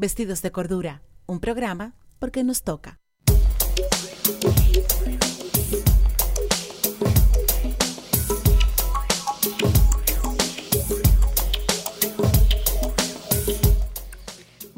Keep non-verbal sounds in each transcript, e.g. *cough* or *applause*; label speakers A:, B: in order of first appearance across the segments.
A: Vestidos de Cordura, un programa porque nos toca.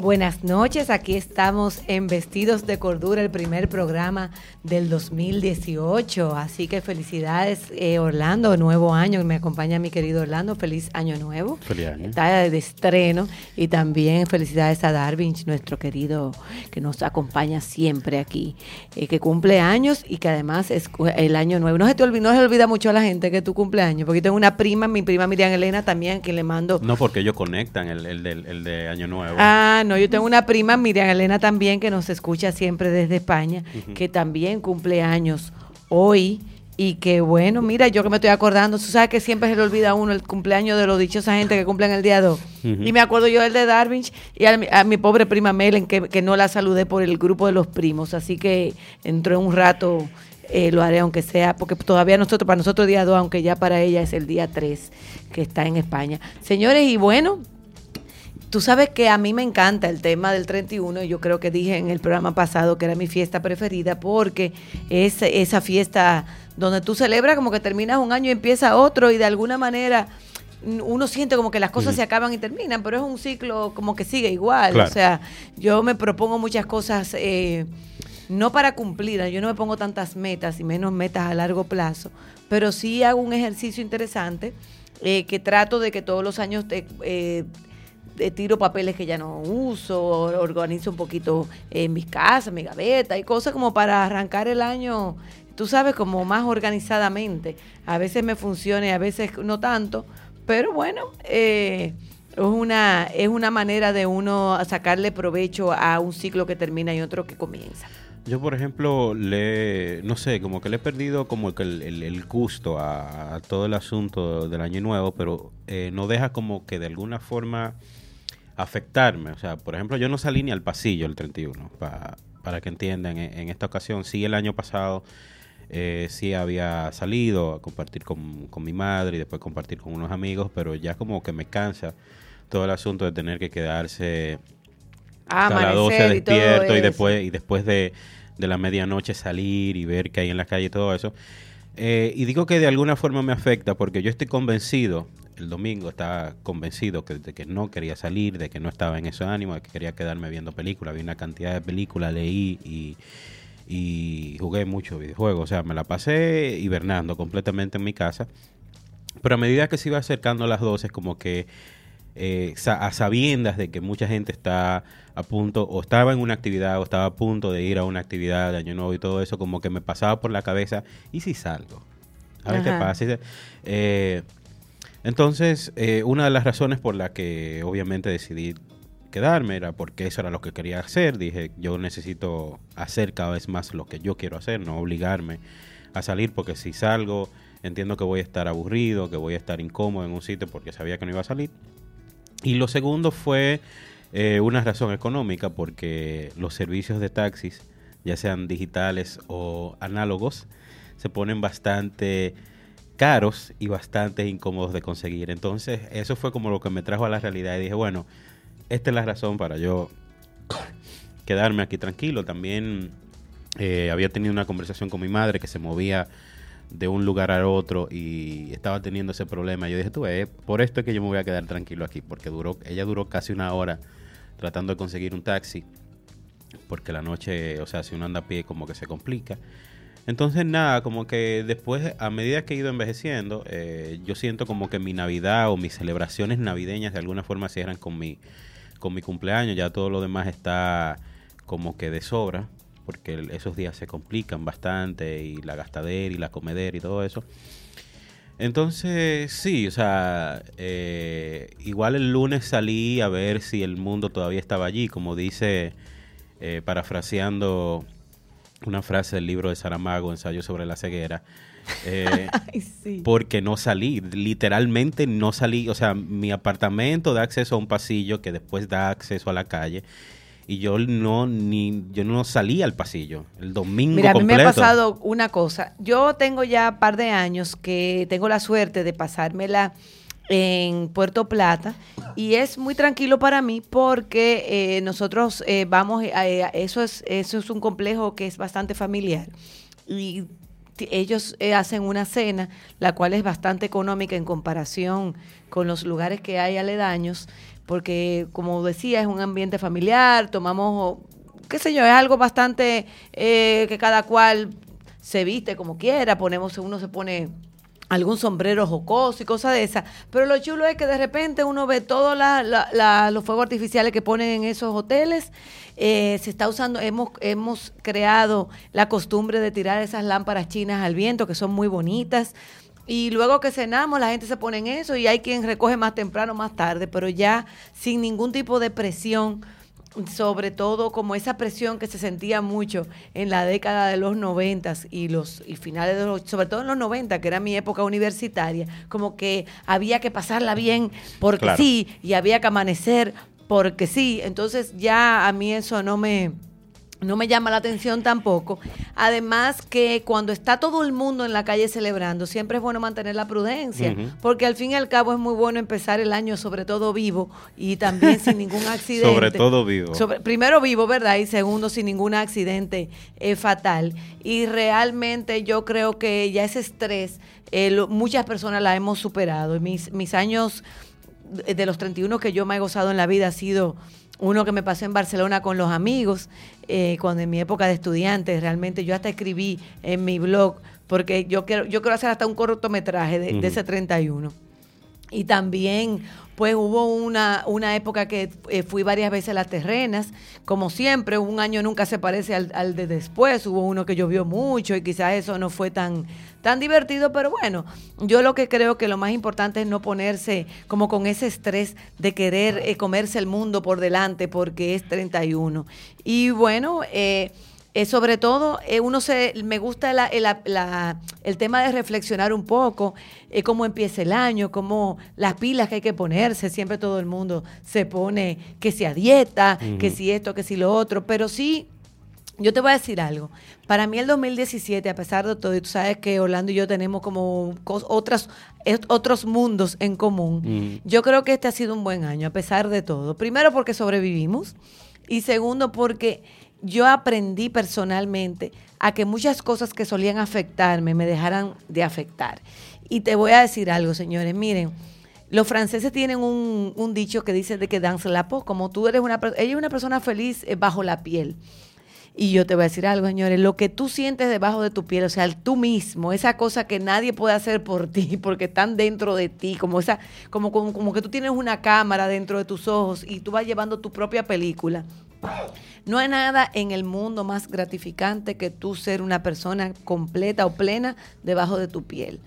B: Buenas noches, aquí estamos en Vestidos de Cordura, el primer programa del 2018. Así que felicidades, eh, Orlando, nuevo año. Me acompaña mi querido Orlando, feliz año nuevo.
C: Feliz año.
B: Está de estreno. Y también felicidades a Darwin, nuestro querido, que nos acompaña siempre aquí, eh, que cumple años y que además es el año nuevo. No se te olvida, no se olvida mucho a la gente que tu cumpleaños, porque tengo una prima, mi prima Miriam Elena también, que le mando.
C: No, porque ellos conectan el, el, del- el de año nuevo.
B: Ah, no, yo tengo una prima, Miriam Elena también, que nos escucha siempre desde España, que también cumple años hoy. Y que bueno, mira, yo que me estoy acordando, tú sabes que siempre se le olvida a uno el cumpleaños de los dichosa gente que cumplen el día 2.
C: Ujú.
B: Y me acuerdo yo del de Darwin y a mi, a mi pobre prima Melen, que, que no la saludé por el grupo de los primos. Así que entró en un rato, eh, lo haré aunque sea, porque todavía nosotros, para nosotros día 2, aunque ya para ella es el día 3 que está en España. Señores, y bueno, Tú sabes que a mí me encanta el tema del 31, y yo creo que dije en el programa pasado que era mi fiesta preferida, porque es esa fiesta donde tú celebras como que terminas un año y empieza otro, y de alguna manera uno siente como que las cosas se acaban y terminan, pero es un ciclo como que sigue igual.
C: Claro.
B: O sea, yo me propongo muchas cosas, eh, no para cumplir, yo no me pongo tantas metas y menos metas a largo plazo, pero sí hago un ejercicio interesante eh, que trato de que todos los años te- eh, tiro papeles que ya no uso, or- organizo un poquito en mis casas, mi gaveta y cosas como para arrancar el año, tú sabes, como más organizadamente. A veces me funciona y a veces no tanto, pero bueno, eh, es, una, es una manera de uno sacarle provecho a un ciclo que termina y otro que comienza.
C: Yo, por ejemplo, le, no sé, como que le he perdido como que el, el- el gusto a, a todo el asunto del año nuevo, pero eh, no deja como que de alguna forma afectarme. O sea, por ejemplo, yo no salí ni al pasillo el 31, pa- para que entiendan. En, en esta ocasión, sí, el año pasado eh, sí había salido a compartir con, con mi madre y después compartir con unos amigos, pero ya como que me cansa todo el asunto de tener que quedarse hasta las 12
B: Amanecer y todo
C: despierto y,
B: eso.
C: después y después de, de la medianoche salir y ver qué hay en la calle y todo eso. Eh, y digo que de alguna forma me afecta porque yo estoy convencido, el domingo estaba convencido que, de que no quería salir, de que no estaba en ese ánimo, de que quería quedarme viendo películas. Vi una cantidad de películas, leí y, y jugué mucho videojuegos. O sea, me la pasé hibernando completamente en mi casa. Pero a medida que se iba acercando las 12, es como que eh, a sabiendas de que mucha gente está a punto, o estaba en una actividad, o estaba a punto de ir a una actividad de Año Nuevo y todo eso, como que me pasaba por la cabeza, ¿y si salgo? A ver qué pasa. Eh, entonces, eh, una de las razones por la que obviamente decidí quedarme era porque eso era lo que quería hacer. Dije, yo necesito hacer cada vez más lo que yo quiero hacer, no obligarme a salir, porque si salgo, entiendo que voy a estar aburrido, que voy a estar incómodo en un sitio porque sabía que no iba a salir. Y lo segundo fue eh, una razón económica, porque los servicios de taxis, ya sean digitales o análogos, se ponen bastante caros y bastante incómodos de conseguir. Entonces, eso fue como lo que me trajo a la realidad y dije, bueno, esta es la razón para yo quedarme aquí tranquilo. También eh, había tenido una conversación con mi madre que se movía de un lugar al otro y estaba teniendo ese problema. Yo dije, tú, por esto es que yo me voy a quedar tranquilo aquí, porque duró, ella duró casi una hora tratando de conseguir un taxi, porque la noche, o sea, si uno anda a pie, como que se complica. Entonces, nada, como que después, a medida que he ido envejeciendo, eh, yo siento como que mi Navidad o mis celebraciones navideñas de alguna forma cierran con mi, con mi cumpleaños. Ya todo lo demás está como que de sobra, porque esos días se complican bastante y la gastadera y la comedera y todo eso. Entonces, sí, o sea, eh, igual el lunes salí a ver si el mundo todavía estaba allí, como dice, eh, parafraseando una frase del libro de Saramago, Ensayo sobre la ceguera, eh, *laughs*
B: Ay, sí.
C: porque no salí, literalmente no salí, o sea, mi apartamento da acceso a un pasillo que después da acceso a la calle y yo no ni yo no salí al pasillo el domingo
B: Mira, a mí me
C: completo.
B: ha pasado una cosa. Yo tengo ya un par de años que tengo la suerte de pasármela en Puerto Plata y es muy tranquilo para mí porque eh, nosotros eh, vamos, a, eso, es, eso es un complejo que es bastante familiar y ellos eh, hacen una cena, la cual es bastante económica en comparación con los lugares que hay aledaños, porque como decía, es un ambiente familiar, tomamos, qué sé yo, es algo bastante que cada cual se viste como quiera, ponemos, uno se pone algún sombrero jocoso y cosas de esas. Pero lo chulo es que de repente uno ve todos los fuegos artificiales que ponen en esos hoteles. Eh, se está usando, hemos, hemos creado la costumbre de tirar esas lámparas chinas al viento, que son muy bonitas. Y luego que cenamos, la gente se pone en eso y hay quien recoge más temprano, más tarde, pero ya sin ningún tipo de presión sobre todo como esa presión que se sentía mucho en la década de los noventas y los y finales de los, sobre todo en los 90, que era mi época universitaria, como que había que pasarla bien porque sí y había que amanecer porque sí. Entonces ya a mí eso no me no me llama la atención tampoco. Además que cuando está todo el mundo en la calle celebrando, siempre es bueno mantener la prudencia, porque al fin y al cabo es muy bueno empezar el año sobre todo vivo y también sin ningún *laughs* accidente.
C: sobre todo vivo.
B: primero vivo, ¿verdad? Y segundo sin ningún accidente eh, fatal. Y realmente yo creo que ya ese estrés, eh, muchas personas la hemos superado. Mis, mis años de los 31 que yo me he gozado en la vida ha sido uno que me pasó en Barcelona con los amigos, eh, cuando en mi época de estudiante, realmente yo hasta escribí en mi blog, porque yo quiero, yo quiero hacer hasta un cortometraje de, de ese 31. Y también pues hubo una, una época que eh, fui varias veces a las terrenas, como siempre, un año nunca se parece al, de después, hubo uno que llovió mucho y quizás eso no fue tan, tan divertido, pero bueno, yo lo que creo que lo más importante es no ponerse como con ese estrés de querer eh, comerse el mundo por delante porque es 31. Y bueno, eh, eh, sobre todo, eh, uno se, me gusta el tema de reflexionar un poco, eh, cómo empieza el año, cómo las pilas que hay que ponerse, siempre todo el mundo se pone que si a dieta, que si esto, que si lo otro, pero sí, yo te voy a decir algo, para mí el 2017, a pesar de todo, y tú sabes que Orlando y yo tenemos como otras, otros mundos en común, yo creo que este ha sido un buen año, a pesar de todo. Primero porque sobrevivimos y segundo porque yo aprendí personalmente a que muchas cosas que solían afectarme me dejaran de afectar. Y te voy a decir algo, señores, miren, los franceses tienen un, dicho que dice de que danse la po, como tú eres una ella es una persona feliz eh, bajo la piel. Y yo te voy a decir algo, señores, lo que tú sientes debajo de tu piel, o sea, tú mismo, esa cosa que nadie puede hacer por ti, *laughs* porque están dentro de ti, como esa, como, como, como que tú tienes una cámara dentro de tus ojos y tú vas llevando tu propia película. No hay nada en el mundo más gratificante que tú ser una persona completa o plena debajo de tu piel.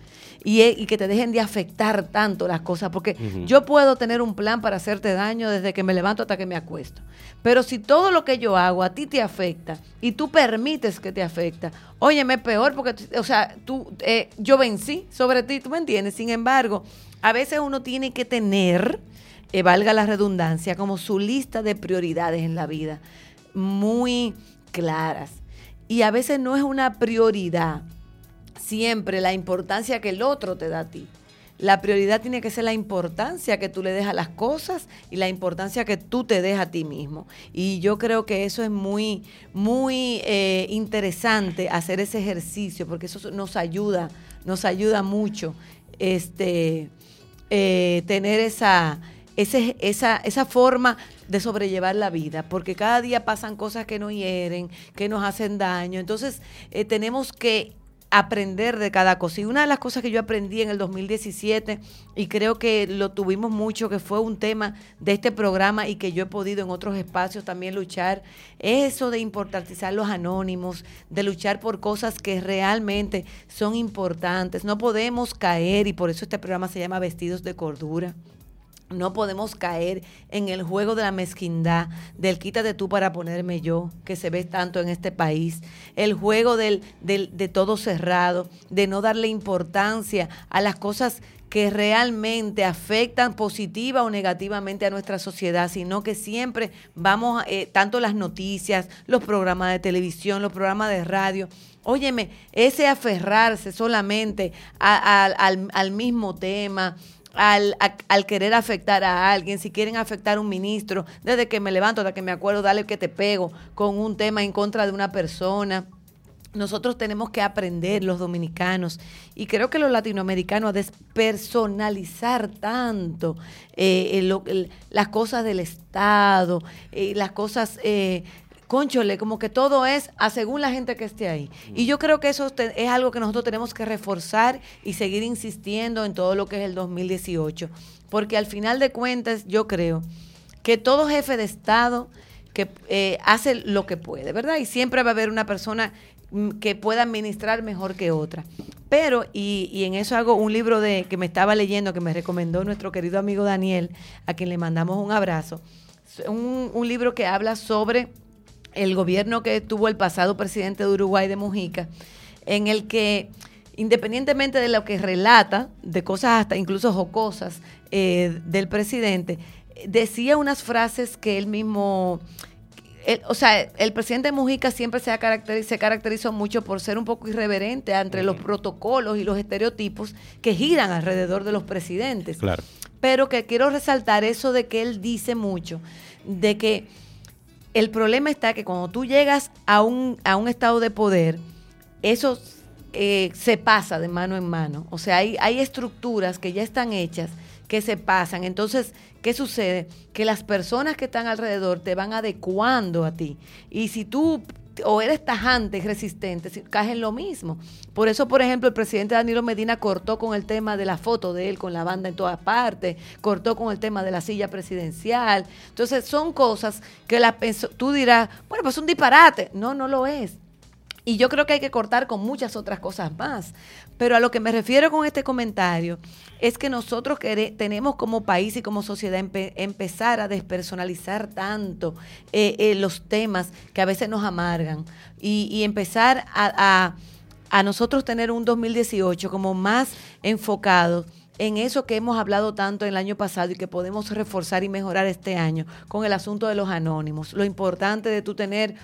B: Y, e, que te dejen de afectar tanto las cosas, porque yo puedo tener un plan para hacerte daño desde que me levanto hasta que me acuesto. Pero si todo lo que yo hago a ti te afecta y tú permites que te afecta, óyeme, peor porque, o sea, tú, eh, yo vencí sobre ti, tú me entiendes. Sin embargo, a veces uno tiene que tener, eh, valga la redundancia, como su lista de prioridades en la vida muy claras. Y a veces no es una prioridad siempre la importancia que el otro te da a ti. La prioridad tiene que ser la importancia que tú le des a las cosas y la importancia que tú te des a ti mismo. Y yo creo que eso es muy, muy eh, interesante hacer ese ejercicio porque eso nos ayuda, nos ayuda mucho este, eh, tener esa, ese, esa, esa forma de sobrellevar la vida, porque cada día pasan cosas que nos hieren, que nos hacen daño. Entonces, eh, tenemos que aprender de cada cosa. Y una de las cosas que yo aprendí en el 2017, y creo que lo tuvimos mucho, que fue un tema de este programa y que yo he podido en otros espacios también luchar, es eso de importantizar los anónimos, de luchar por cosas que realmente son importantes. No podemos caer, y por eso este programa se llama Vestidos de Cordura no podemos caer en el juego de la mezquindad, del quítate tú para ponerme yo, que se ve tanto en este país, el juego del, de todo cerrado, de no darle importancia a las cosas que realmente afectan positiva o negativamente a nuestra sociedad, sino que siempre vamos, eh, tanto las noticias, los programas de televisión, los programas de radio, óyeme, ese aferrarse solamente al, al mismo tema, al, al, querer afectar a alguien, si quieren afectar a un ministro, desde que me levanto hasta que me acuerdo, dale que te pego con un tema en contra de una persona. Nosotros tenemos que aprender, los dominicanos, y creo que los latinoamericanos, a despersonalizar tanto eh, las cosas del Estado, eh, las cosas eh, conchole, como que todo es a según la gente que esté ahí. Y yo creo que eso es algo que nosotros tenemos que reforzar y seguir insistiendo en todo lo que es el 2018. Porque al final de cuentas, yo creo que todo jefe de Estado que eh, hace lo que puede, ¿verdad? Y siempre va a haber una persona mm, que pueda administrar mejor que otra. Pero, y, y, en eso hago un libro de que me estaba leyendo, que me recomendó nuestro querido amigo Daniel, a quien le mandamos un abrazo. Un, un libro que habla sobre el gobierno que tuvo el pasado presidente de Uruguay de Mujica, en el que independientemente de lo que relata, de cosas hasta incluso jocosas eh, del presidente, decía unas frases que él mismo... o sea, el presidente Mujica siempre se, ha se caracterizó mucho por ser un poco irreverente entre los protocolos y los estereotipos que giran alrededor de los presidentes.
C: Claro.
B: Pero que quiero resaltar eso de que él dice mucho, de que el problema está que cuando tú llegas a un, a un estado de poder, eso eh, se pasa de mano en mano. O sea, hay, hay estructuras que ya están hechas que se pasan. Entonces, ¿qué sucede? Que las personas que están alrededor te van adecuando a ti. Y si tú o eres tajante resistente, caes en lo mismo. Por eso, por ejemplo, el presidente Danilo Medina cortó con el tema de la foto de él con la banda en todas partes, cortó con el tema de la silla presidencial. Entonces, son cosas que la tú dirás, bueno, pues un disparate. No, no lo es. Y yo creo que hay que cortar con muchas otras cosas más. Pero a lo que me refiero con este comentario es que nosotros tenemos como país y como sociedad empezar a despersonalizar tanto eh, eh, los temas que a veces nos amargan y, empezar a, a, nosotros tener un 2018 como más enfocado en eso que hemos hablado tanto el año pasado y que podemos reforzar y mejorar este año con el asunto de los anónimos. Lo importante de tú tener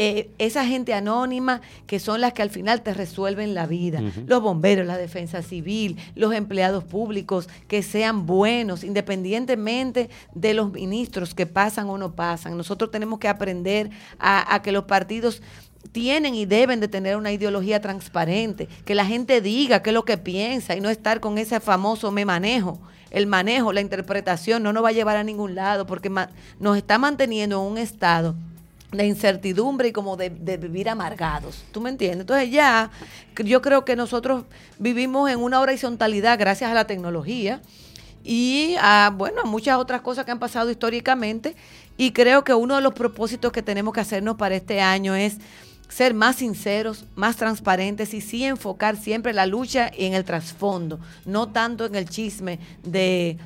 B: eh, esa gente anónima que son las que al final te resuelven la vida. Los bomberos, la defensa civil, los empleados públicos, que sean buenos, independientemente de los ministros que pasan o no pasan. Nosotros tenemos que aprender a, que los partidos tienen y deben de tener una ideología transparente, que la gente diga qué es lo que piensa y no estar con ese famoso me manejo. El manejo, la interpretación no nos va a llevar a ningún lado porque nos está manteniendo en un estado de incertidumbre y como de, vivir amargados. ¿Tú me entiendes? Entonces ya yo creo que nosotros vivimos en una horizontalidad gracias a la tecnología y a, bueno, a muchas otras cosas que han pasado históricamente y creo que uno de los propósitos que tenemos que hacernos para este año es ser más sinceros, más transparentes y sí enfocar siempre la lucha en el trasfondo, no tanto en el chisme de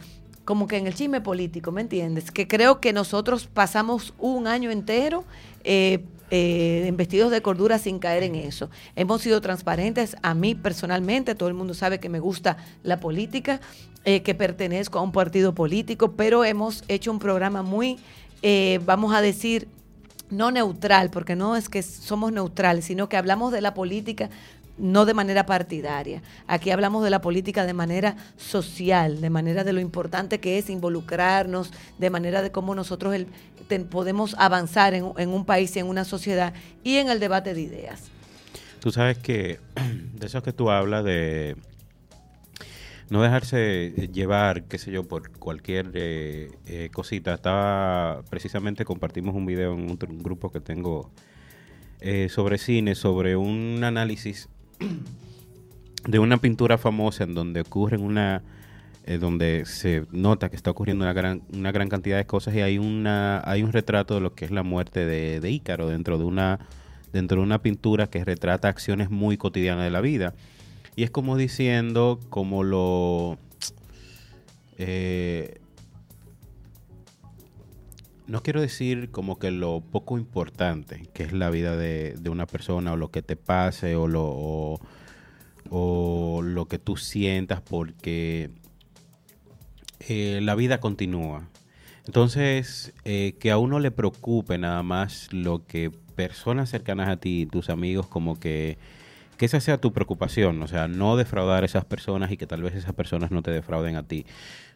B: como que en el chisme político, ¿me entiendes? Que creo que nosotros pasamos un año entero eh, eh, en vestidos de cordura sin caer en eso. Hemos sido transparentes, a mí personalmente, todo el mundo sabe que me gusta la política, eh, que pertenezco a un partido político, pero hemos hecho un programa muy, vamos a decir, no neutral, porque no es que somos neutrales, sino que hablamos de la política no de manera partidaria. Aquí hablamos de la política de manera social, de manera de lo importante que es involucrarnos, de manera de cómo nosotros podemos avanzar en, un país y en una sociedad y en el debate de ideas.
C: Tú sabes que *clears throat* de eso que tú hablas de no dejarse llevar, qué sé yo, por cualquier eh, eh, cosita. Estaba, precisamente compartimos un video en un, grupo que tengo eh, sobre cine, sobre un análisis *clears throat* de una pintura famosa en donde ocurren una eh, donde se nota que está ocurriendo una gran, una gran cantidad de cosas y hay una hay un retrato de lo que es la muerte de, de Ícaro dentro de una dentro de una pintura que retrata acciones muy cotidianas de la vida. Y es como diciendo como lo eh, no quiero decir como que lo poco importante que es la vida de, una persona o lo que te pase o lo, o, lo que tú sientas porque eh, la vida continúa. Entonces, eh, que a uno le preocupe nada más lo que personas cercanas a ti, tus amigos, como que que esa sea tu preocupación, o sea, no defraudar a esas personas y que tal vez esas personas no te defrauden a ti.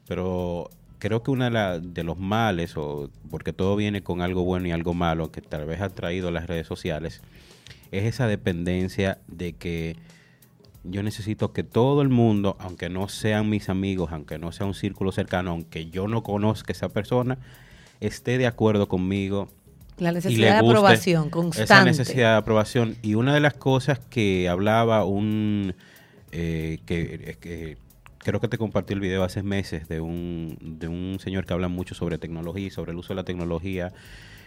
C: Pero creo que uno de, de los males, o porque todo viene con algo bueno y algo malo, que tal vez ha traído las redes sociales, es esa dependencia de que yo necesito que todo el mundo, aunque no sean mis amigos, aunque no sea un círculo cercano, aunque yo no conozca a esa persona, esté de acuerdo conmigo.
B: La necesidad de aprobación constante.
C: Esa necesidad de aprobación. Y una de las cosas que hablaba un... Eh, que, que creo que te compartí el video hace meses de un, de un señor que habla mucho sobre tecnología y sobre el uso de la tecnología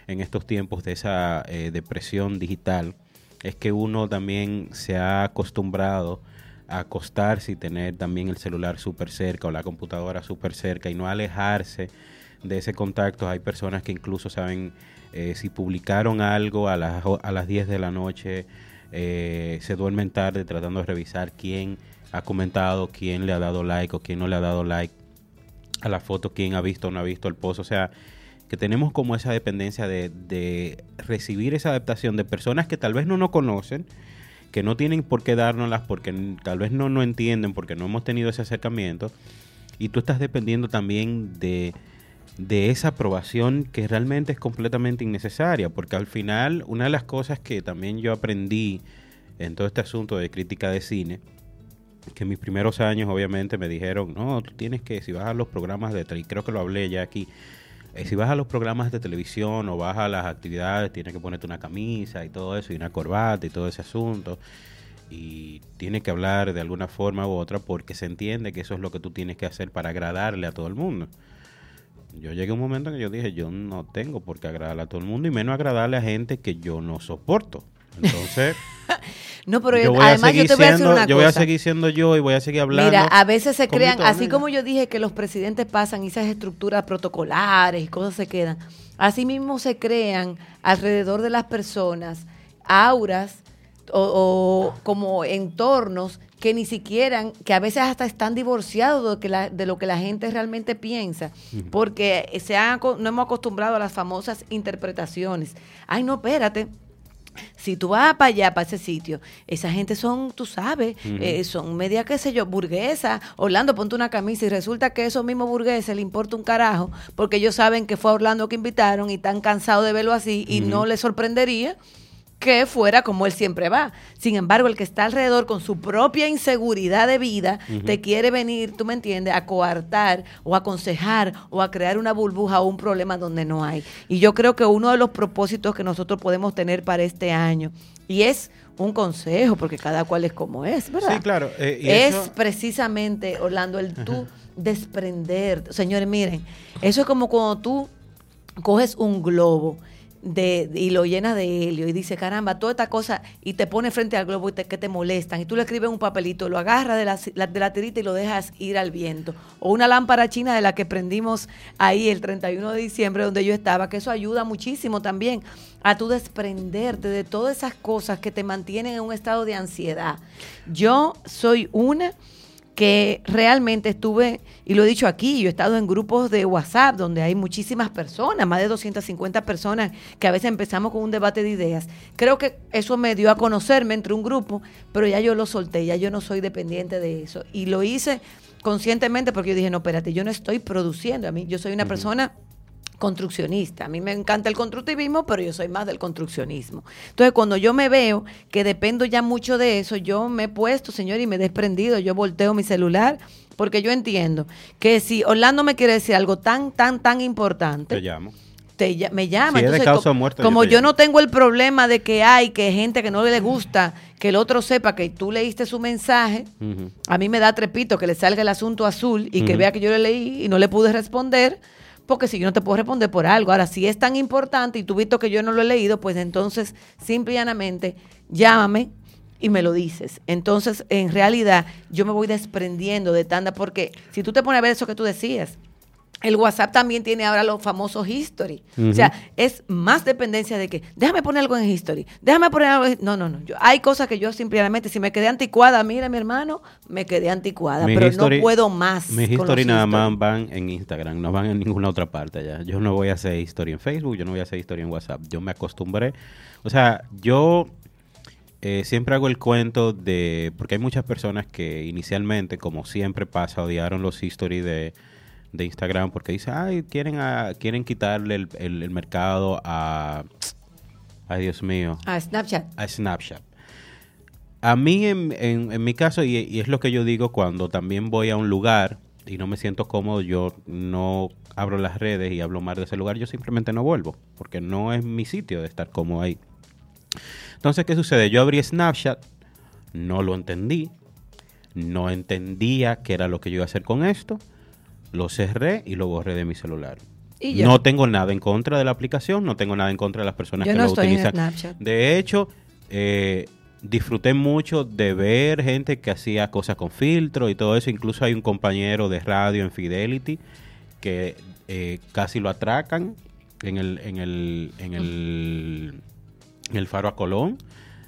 C: en estos tiempos de esa eh, depresión digital, es que uno también se ha acostumbrado a acostarse y tener también el celular súper cerca o la computadora súper cerca y no alejarse de ese contacto. Hay personas que incluso saben eh, si publicaron algo a las, a las 10 de la noche, eh, se duermen tarde tratando de revisar quién ha comentado, quién le ha dado like o quién no le ha dado like a la foto, quién ha visto o no ha visto el post. O sea, que tenemos como esa dependencia de, recibir esa adaptación de personas que tal vez no nos conocen, que no tienen por qué dárnoslas porque tal vez no nos entienden, porque no hemos tenido ese acercamiento. Y tú estás dependiendo también de esa aprobación que realmente es completamente innecesaria, porque al final una de las cosas que también yo aprendí en todo este asunto de crítica de cine, que en mis primeros años obviamente me dijeron, no, tú tienes que, si vas a los programas de, y creo que lo hablé ya aquí, eh, si vas a los programas de televisión o vas a las actividades, tienes que ponerte una camisa y todo eso, y una corbata y todo ese asunto, y tienes que hablar de alguna forma u otra porque se entiende que eso es lo que tú tienes que hacer para agradarle a todo el mundo. Yo llegué a un momento en que yo dije, yo no tengo por qué agradarle a todo el mundo y menos agradarle a gente que yo no soporto. Entonces, *laughs*
B: no, pero yo además yo te voy a decir una cosa.
C: Yo voy a seguir siendo yo y voy a seguir hablando.
B: Mira, a veces se crean, así como yo dije que los presidentes pasan y esas estructuras protocolares y cosas se quedan, así mismo se crean alrededor de las personas auras o, como entornos que ni siquiera, que a veces hasta están divorciados de, que de lo que la gente realmente piensa, porque se no hemos acostumbrado a las famosas interpretaciones. Ay, no, espérate, si tú vas para allá, para ese sitio, esa gente son, tú sabes, eh, son media, qué sé yo, burguesa. Orlando, ponte una camisa y resulta que esos mismos burgueses le importa un carajo porque ellos saben que fue a Orlando que invitaron y están cansados de verlo así y no les sorprendería que fuera como él siempre va. Sin embargo, el que está alrededor con su propia inseguridad de vida, te quiere venir, tú me entiendes, a coartar o a aconsejar o a crear una burbuja o un problema donde no hay. Y yo creo que uno de los propósitos que nosotros podemos tener para este año, y es un consejo, porque cada cual es como es, ¿verdad?
C: Sí, claro.
B: Eh, es precisamente, Orlando, el tú desprender. Señores, miren, eso es como cuando tú coges un globo de, y lo llena de helio y dice, caramba, toda esta cosa, y te pone frente al globo y te, que te molestan, y tú le escribes un papelito, lo agarras de la, de la tirita y lo dejas ir al viento. O una lámpara china de la que prendimos ahí el 31 de diciembre donde yo estaba, que eso ayuda muchísimo también a tú desprenderte de todas esas cosas que te mantienen en un estado de ansiedad. Yo soy una que realmente estuve, y lo he dicho aquí, yo he estado en grupos de WhatsApp donde hay muchísimas personas, más de 250 personas, que a veces empezamos con un debate de ideas. Creo que eso me dio a conocerme entre un grupo, pero ya yo lo solté, ya yo no soy dependiente de eso. Y lo hice conscientemente porque yo dije, no, espérate, yo no estoy produciendo, a mí yo soy una persona construccionista. A mí me encanta el constructivismo, pero yo soy más del construccionismo. Entonces, cuando yo me veo que dependo ya mucho de eso, yo me he puesto, señor, y me he desprendido, yo volteo mi celular, porque yo entiendo que si Orlando me quiere decir algo tan, tan, tan importante.
C: Te llamo.
B: Te, me llama. como, yo, no tengo el problema de que hay que gente que no le gusta que el otro sepa que tú leíste su mensaje, a mí me da trepito que le salga el asunto azul y que vea que yo le leí y no le pude responder porque si yo no te puedo responder por algo. Ahora, si es tan importante y tú visto que yo no lo he leído, pues entonces simple y llanamente llámame y me lo dices. Entonces, en realidad, yo me voy desprendiendo de tanda porque si tú te pones a ver eso que tú decías, el WhatsApp también tiene ahora los famosos history. O sea, es más dependencia de que, déjame poner algo en history, déjame poner algo en... No, no, no. Yo, hay cosas que yo simplemente, si me quedé anticuada, mira mi hermano, me quedé anticuada, pero no puedo más.
C: Mis history nada más van en Instagram, no van en ninguna otra parte ya. Yo no voy a hacer historia en Facebook, yo no voy a hacer historia en WhatsApp. Yo me acostumbré. O sea, yo eh, siempre hago el cuento de, porque hay muchas personas que inicialmente, como siempre pasa, odiaron los stories de, de Instagram porque dicen, ay, quieren, a- quieren quitarle el, el- el mercado a, ay Dios mío,
B: Ah, Snapchat.
C: a Snapchat. A mí, en, en- en mi caso, y, y es lo que yo digo cuando también voy a un lugar y no me siento cómodo, yo no abro las redes y hablo mal de ese lugar, yo simplemente no vuelvo, porque no es mi sitio de estar cómodo ahí. Entonces, ¿qué sucede? Yo abrí Snapchat, no lo entendí, no entendía qué era lo que yo iba a hacer con esto, lo cerré y lo borré de mi celular.
B: Y.
C: No tengo nada en contra de la aplicación, no tengo nada en contra de las personas
B: Yo
C: que
B: no
C: lo
B: estoy en
C: utilizan.
B: Snapchat.
C: De hecho, eh, disfruté mucho de ver gente que hacía cosas con filtro y todo eso. Incluso hay un compañero de radio en Fidelity que eh, casi lo atracan en el, en el, en el, en el faro a Colón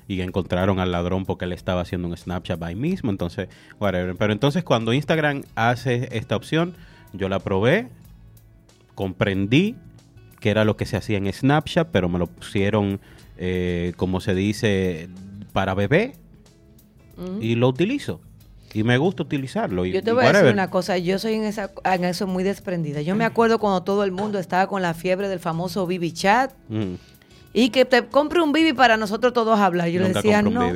C: y encontraron al ladrón porque él estaba haciendo un Snapchat ahí mismo. Entonces, whatever. Pero entonces cuando Instagram hace esta opción, yo la probé, comprendí que era lo que se hacía en Snapchat, pero me lo pusieron, eh, como se dice, para bebé y lo utilizo. Y me gusta utilizarlo. Y,
B: Yo te voy a decir una cosa, yo soy en, esa, en eso muy desprendida. Yo me acuerdo cuando todo el mundo estaba con la fiebre del famoso BB Chat
C: Mm.
B: y que te compre un BB para nosotros todos hablar. Yo le decía, no.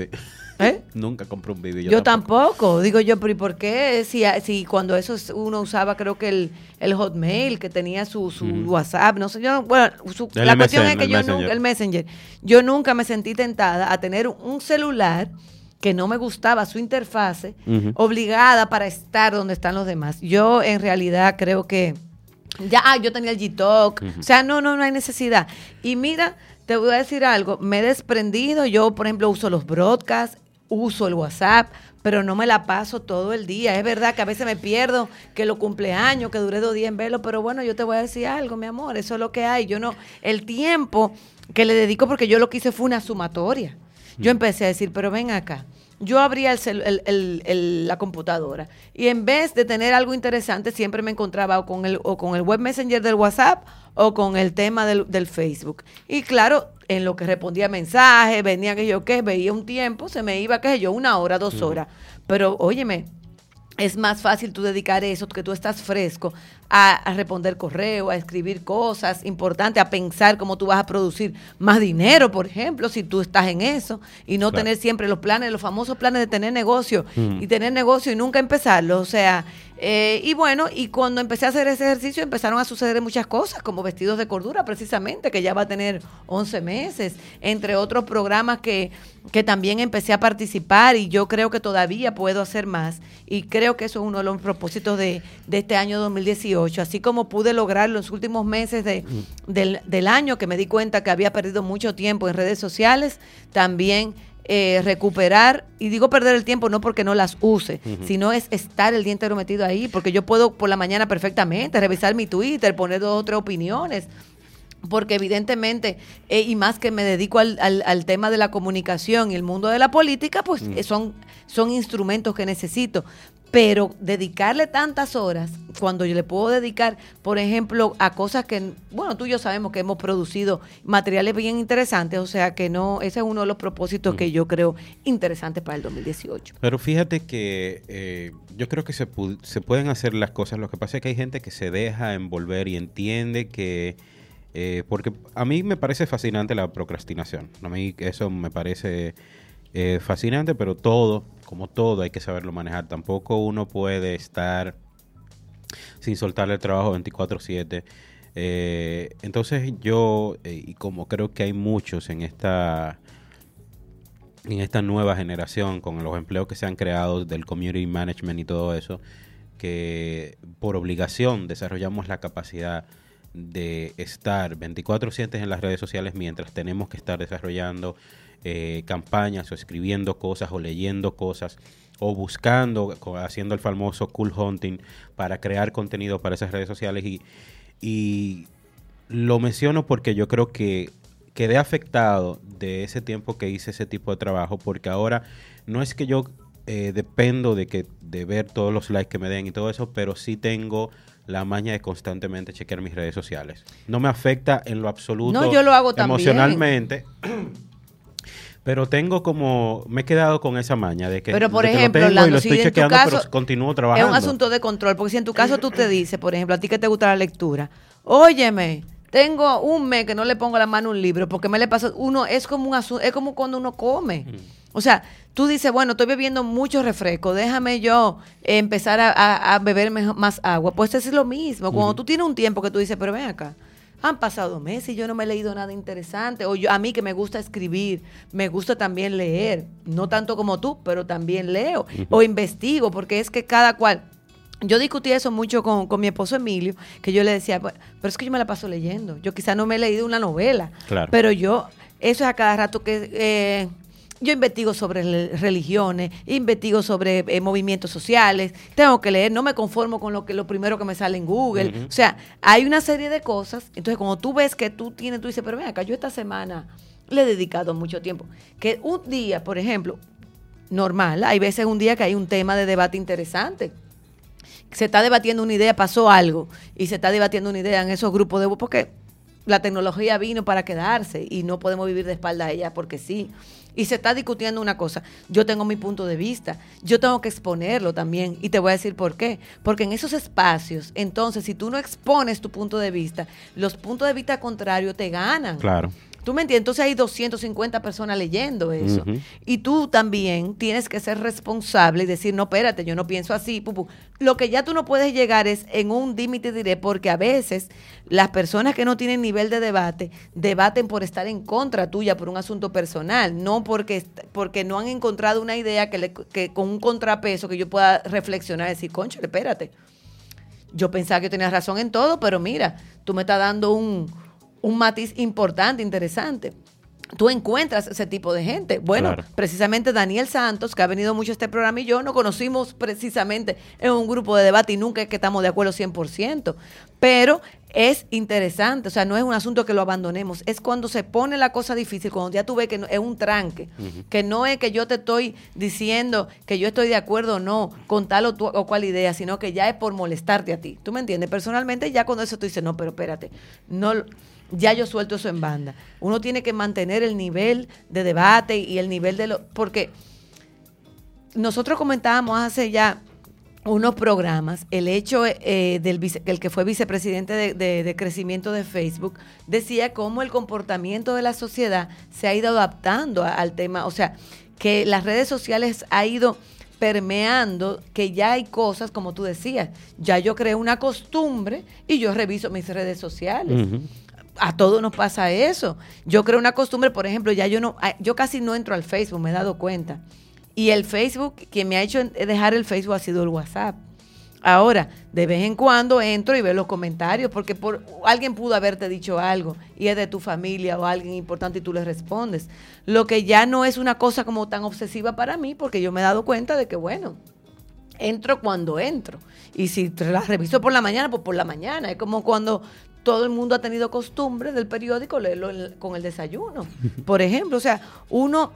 B: ¿Eh?
C: Nunca compré un BB.
B: Yo, tampoco. Digo yo, pero ¿y por qué? Si, si cuando eso es- uno usaba, creo que el, el Hotmail, que tenía su, su. WhatsApp, no sé, yo, no- bueno, su- la cuestión es que yo
C: Messenger.
B: nunca, el Messenger, yo nunca me sentí tentada a tener un celular que no me gustaba su interfase, obligada para estar donde están los demás. Yo en realidad creo que ya, ah, yo tenía el G-Talk, o sea, no, no, no hay necesidad. Y mira, te voy a decir algo, me he desprendido, yo por ejemplo uso los broadcasts, uso el WhatsApp, pero no me la paso todo el día. Es verdad que a veces me pierdo, que los cumpleaños, que duré dos días en verlo, pero bueno, yo te voy a decir algo, mi amor, eso es lo que hay. Yo no, el tiempo que le dedico, porque yo lo que hice fue una sumatoria. Yo empecé a decir, pero ven acá. Yo abría el cel- el- el- el- la computadora y en vez de tener algo interesante, siempre me encontraba o con el, o con el web messenger del WhatsApp o con el tema del, del Facebook. Y claro, en lo que respondía mensajes, venía que yo qué, veía un tiempo, se me iba, qué sé yo, una hora, dos horas. Pero óyeme, es más fácil tú dedicar eso, que tú estás fresco, a, a responder correo, a escribir cosas importantes, a pensar cómo tú vas a producir más dinero, por ejemplo, si tú estás en eso, y no
C: Claro.
B: tener siempre los planes, los famosos planes de tener negocio,
C: Mm.
B: y tener negocio y nunca empezarlo. O sea, eh, y bueno, y cuando empecé a hacer ese ejercicio empezaron a suceder muchas cosas, como vestidos de cordura, precisamente, que ya va a tener 11 meses, entre otros programas que, que también empecé a participar y yo creo que todavía puedo hacer más. Y creo que eso es uno de los propósitos de, de este año 2018. Así como pude lograr los últimos meses de, del, del año, que me di cuenta que había perdido mucho tiempo en redes sociales, también eh, recuperar, y digo perder el tiempo no porque no las use, sino es estar el día entero metido ahí, porque yo puedo por la mañana perfectamente revisar mi Twitter, poner dos o tres opiniones, porque evidentemente, eh, y más que me dedico al, al- al tema de la comunicación y el mundo de la política, pues eh, son, son instrumentos que necesito. Pero dedicarle tantas horas, cuando yo le puedo dedicar, por ejemplo, a cosas que, bueno, tú y yo sabemos que hemos producido materiales bien interesantes, o sea que no, ese es uno de los propósitos que yo creo interesantes para el 2018.
C: Pero fíjate que eh, yo creo que se, pu- se pueden hacer las cosas. Lo que pasa es que hay gente que se deja envolver y entiende que... eh, porque a mí me parece fascinante la procrastinación. A mí eso me parece eh, fascinante, pero todo, como todo, hay que saberlo manejar. Tampoco uno puede estar sin soltar el trabajo 24/7. Eh, entonces yo, eh, y como creo que hay muchos en esta en esta nueva generación, con los empleos que se han creado del community management y todo eso, que por obligación desarrollamos la capacidad de estar 24/7 en las redes sociales mientras tenemos que estar desarrollando eh, campañas o escribiendo cosas o leyendo cosas o buscando, haciendo el famoso cool hunting para crear contenido para esas redes sociales y, y lo menciono porque yo creo que quedé afectado de ese tiempo que hice ese tipo de trabajo, porque ahora no es que yo eh, dependo de que de ver todos los likes que me den y todo eso, pero sí tengo la maña de constantemente chequear mis redes sociales. No me afecta en lo absoluto
B: No, yo lo hago también.
C: Pero tengo como, me he quedado con esa maña de que,
B: Pero, por
C: lo
B: ejemplo,
C: tengo y lo
B: si
C: estoy
B: en tu
C: chequeando,
B: caso
C: pero continúo
B: Es
C: trabajando.
B: un asunto de control, porque si en tu caso tú te dices, por ejemplo, a ti que te gusta la lectura, óyeme, tengo un mes que no le pongo la mano a un libro, porque me le pasa, uno, es como un asunto, es como cuando uno come. O sea, tú dices, bueno, estoy bebiendo mucho refresco, déjame yo empezar a, a- a beber más agua. Pues es lo mismo. Cuando tú tienes un tiempo que tú dices, pero ven acá, han pasado meses y yo no me he leído nada interesante. O yo, a mí que me gusta escribir, me gusta también leer. No tanto como tú, pero también leo. O investigo, porque es que cada cual. Yo discutí eso mucho con, con mi esposo Emilio, que yo le decía, "Pues, pero es que yo me la paso leyendo. Yo quizá no me he leído una novela,
C: Claro.
B: pero yo, eso es a cada rato que eh, yo investigo sobre religiones, investigo sobre eh, movimientos sociales, tengo que leer, no me conformo con lo que lo primero que me sale en Google. O sea, hay una serie de cosas. Entonces, cuando tú ves que tú tienes, tú dices, pero ven acá, yo esta semana le he dedicado mucho tiempo. Que un día, por ejemplo, normal, hay veces un día que hay un tema de debate interesante se está debatiendo una idea, pasó algo, y se está debatiendo una idea en esos grupos de porque la tecnología vino para quedarse y no podemos vivir de espalda a ella porque sí. Y se está discutiendo una cosa. Yo tengo mi punto de vista. Yo tengo que exponerlo también. Y te voy a decir por qué. Porque en esos espacios, entonces, si tú no expones tu punto de vista, los puntos de vista contrarios te ganan.
C: Claro.
B: ¿Tú me entiendes? Entonces hay 250 personas leyendo eso. Y tú también tienes que ser responsable y decir, no, espérate, yo no pienso así. pu, pu". Lo que ya tú no puedes llegar es en un límite diré, porque a veces las personas que no tienen nivel de debate debaten por estar en contra tuya por un asunto personal, no porque, porque no han encontrado una idea que, le- que con un contrapeso que yo pueda reflexionar y decir, concho, espérate yo pensaba que tenías razón en todo, pero mira, tú me estás dando un, un matiz importante, interesante. Tú encuentras ese tipo de gente. Bueno,
C: Claro.
B: precisamente Daniel Santos, que ha venido mucho a este programa, y yo nos conocimos precisamente en un grupo de debate y nunca es que estamos de acuerdo 100%. Pero es interesante, o sea, no es un asunto que lo abandonemos, es cuando se pone la cosa difícil, cuando ya tú ves que no- es un tranque, que no es que yo te estoy diciendo que yo estoy de acuerdo o no con tal o, tu- o cual idea, sino que ya es por molestarte a ti. ¿Tú me entiendes? Personalmente ya cuando eso tú dices, no, pero espérate, no lo- ya yo suelto eso en banda. Uno tiene que mantener el nivel de debate y el nivel de lo... Porque nosotros comentábamos hace ya unos programas, el hecho eh, del vice- el que fue vicepresidente de, de- crecimiento de Facebook, decía cómo el comportamiento de la sociedad se ha ido adaptando al tema, o sea, que las redes sociales ha ido permeando que ya hay cosas, como tú decías, ya yo creé una costumbre y yo reviso mis redes sociales. A todos nos pasa eso. Yo creo una costumbre, por ejemplo, ya yo no, ah, yo casi no entro al Facebook, me he dado cuenta. Y el Facebook, quien me ha hecho dejar el Facebook ha sido el WhatsApp. Ahora, de vez en cuando entro y veo los comentarios, porque por, alguien pudo haberte dicho algo y es de tu familia o alguien importante y tú le respondes. Lo que ya no es una cosa como tan obsesiva para mí, porque yo me he dado cuenta de que, bueno, entro cuando entro. Y si la reviso por la mañana, pues por la mañana. Es como cuando todo el mundo ha tenido costumbre del periódico leerlo con el desayuno. Por ejemplo, o sea, uno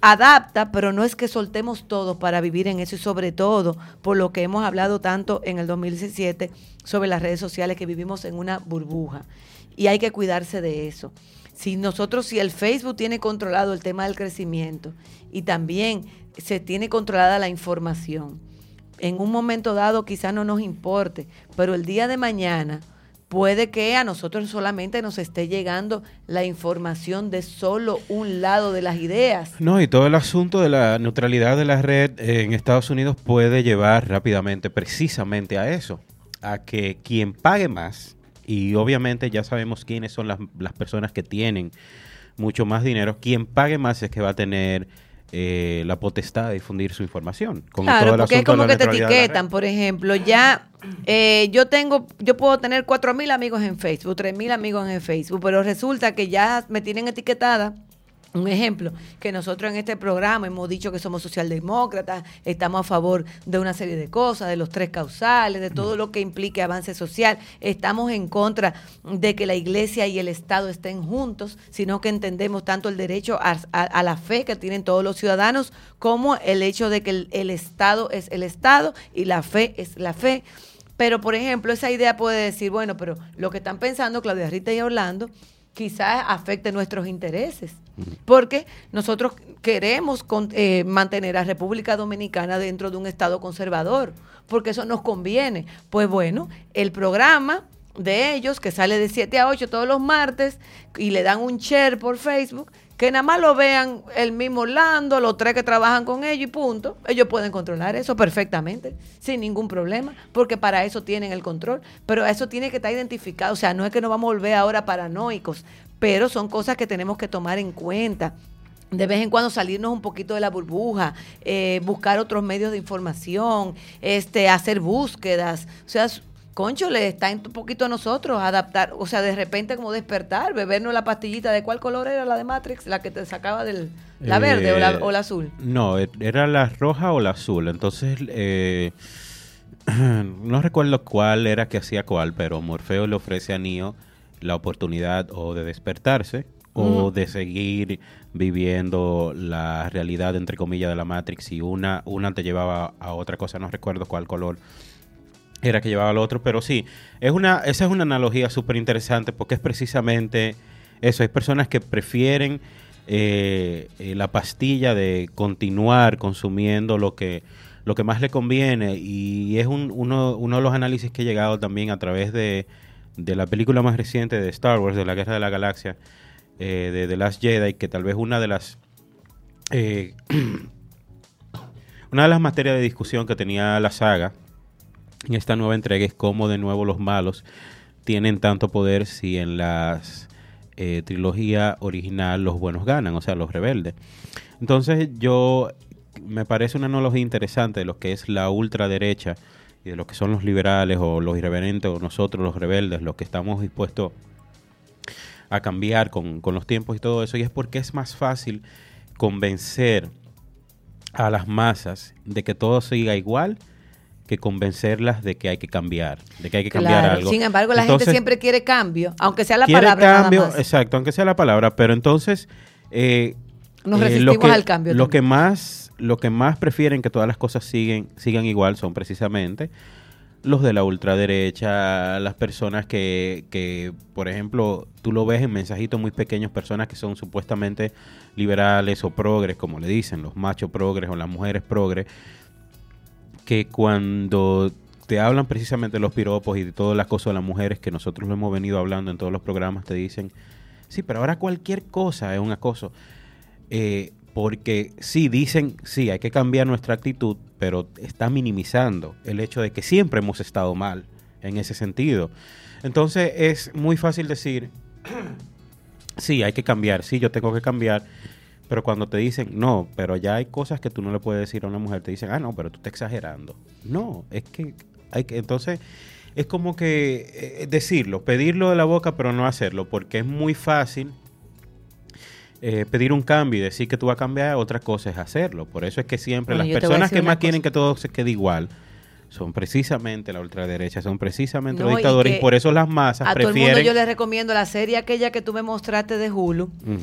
B: adapta, pero no es que soltemos todo para vivir en eso y sobre todo por lo que hemos hablado tanto en el 2017 sobre las redes sociales que vivimos en una burbuja y hay que cuidarse de eso. Si nosotros, si el Facebook tiene controlado el tema del crecimiento y también se tiene controlada la información, en un momento dado quizá no nos importe, pero el día de mañana puede que a nosotros solamente nos esté llegando la información de solo un lado de las ideas.
C: No, y todo el asunto de la neutralidad de la red en Estados Unidos puede llevar rápidamente precisamente a eso, a que quien pague más, y obviamente ya sabemos quiénes son las, las personas que tienen mucho más dinero, quien pague más es que va a tener eh, la potestad de difundir su información. Con todo
B: Claro,
C: el
B: porque es como que te etiquetan, por ejemplo, ya eh, yo tengo, yo puedo tener cuatro mil amigos en Facebook, tres mil amigos en Facebook, pero resulta que ya me tienen etiquetada. Un ejemplo, que nosotros en este programa hemos dicho que somos socialdemócratas, estamos a favor de una serie de cosas, de los tres causales, de todo lo que implique avance social, estamos en contra de que la iglesia y el Estado estén juntos, sino que entendemos tanto el derecho a, a- a la fe que tienen todos los ciudadanos como el hecho de que el, el Estado es el Estado y la fe es la fe. Pero, por ejemplo, esa idea puede decir, bueno, pero lo que están pensando Claudia Rita y Orlando quizás afecte nuestros intereses. Porque nosotros queremos eh, mantener a República Dominicana dentro de un Estado conservador, porque eso nos conviene. Pues bueno, el programa de ellos, que sale de 7 a 8 todos los martes, y le dan un share por Facebook, que nada más lo vean el mismo Orlando, los tres que trabajan con ellos y punto. Ellos pueden controlar eso perfectamente, sin ningún problema, porque para eso tienen el control. Pero eso tiene que estar identificado. O sea, no es que nos vamos a volver ahora paranoicos, pero son cosas que tenemos que tomar en cuenta. De vez en cuando salirnos un poquito de la burbuja, eh, buscar otros medios de información, este, hacer búsquedas. O sea, concho, le está en un poquito a nosotros adaptar, o sea, de repente como despertar, bebernos la pastillita. ¿De cuál color era la de Matrix? La que te sacaba del... ¿La verde o la,
C: Eh,
B: o la azul?
C: No, e- era la roja o la azul. Entonces, eh, *clears throat* no recuerdo cuál era que hacía cuál, pero Morfeo le ofrece a Neo la oportunidad o de despertarse o de seguir viviendo la realidad, entre comillas, de la Matrix. Y una, una te llevaba a otra cosa, no recuerdo cuál color era que llevaba al otro, pero sí, es una, esa es una analogía súper interesante porque es precisamente eso, hay personas que prefieren eh, eh, la pastilla de continuar consumiendo lo que, lo que más le conviene y es un- uno, uno de los análisis que he llegado también a través de, de la película más reciente de Star Wars, de la Guerra de la Galaxia, eh, de The Last Jedi, que tal vez una de las... eh, *clears throat* una de las materias de discusión que tenía la saga en esta nueva entrega es cómo de nuevo los malos tienen tanto poder si en la trilogía original los buenos ganan, o sea, los rebeldes. Entonces yo me parece una analogía interesante de lo que es la ultraderecha y de lo que son los liberales o los irreverentes o nosotros los rebeldes, los que estamos dispuestos a cambiar con, con los tiempos y todo eso. Y es porque es más fácil convencer a las masas de que todo siga igual que convencerlas de que hay que cambiar, de que hay que cambiar
B: Claro,
C: algo.
B: Sin embargo, la
C: Entonces,
B: gente siempre quiere cambio, aunque sea la
C: quiere
B: palabra
C: cambio,
B: nada más.
C: exacto, aunque sea la palabra, pero entonces eh,
B: Nos
C: eh,
B: resistimos
C: lo que,
B: al cambio
C: Lo
B: también.
C: que más, lo que más prefieren que todas las cosas siguen, sigan igual son precisamente los de la ultraderecha, las personas que, que, por ejemplo, tú lo ves en mensajitos muy pequeños, personas que son supuestamente liberales o progres, como le dicen, los machos progres o las mujeres progres, que cuando te hablan precisamente de los piropos y de todas las cosas de las mujeres que nosotros lo hemos venido hablando en todos los programas, te dicen, sí, pero ahora cualquier cosa es un acoso. Eh, porque sí, dicen, sí, hay que cambiar nuestra actitud, pero está minimizando el hecho de que siempre hemos estado mal en ese sentido. Entonces es muy fácil decir, *clears throat* sí, hay que cambiar, sí, yo tengo que cambiar, pero cuando te dicen, no, pero ya hay cosas que tú no le puedes decir a una mujer, te dicen, ah, no, pero tú estás exagerando. No, es que hay que, entonces, es como que eh, decirlo, pedirlo de la boca, pero no hacerlo, porque es muy fácil eh, pedir un cambio y decir que tú vas a cambiar, otra cosa es hacerlo. Por eso es que siempre
B: Bueno,
C: las personas que más
B: cosa.
C: quieren que todo se quede igual son precisamente la ultraderecha, son precisamente
B: No,
C: los dictadores y, por eso las masas
B: A todo el mundo
C: prefieren...
B: yo le recomiendo la serie aquella que tú me mostraste de Hulu.
C: Mm.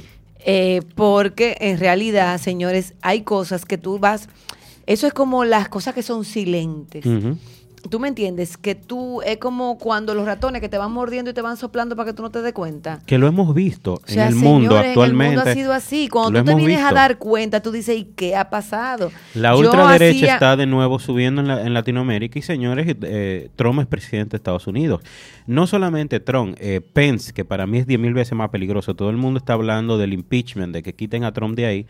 B: Eh, porque en realidad, señores, hay cosas que tú vas. Eso es como las cosas que son silentes.
C: Ujú.
B: Tú me entiendes que tú es como cuando los ratones que te van mordiendo y te van soplando para que tú no te des cuenta.
C: Que lo hemos visto
B: O sea,
C: en el mundo actualmente.
B: En el mundo ha sido así. Cuando tú te vienes a dar cuenta, tú dices, ¿y qué ha pasado?
C: La ultraderecha
B: hacía-
C: está de nuevo subiendo en, la- en Latinoamérica y señores, eh, Trump es presidente de Estados Unidos. No solamente Trump, eh, Pence, que para mí es 10 mil veces más peligroso. Todo el mundo está hablando del impeachment, de que quiten a Trump de ahí,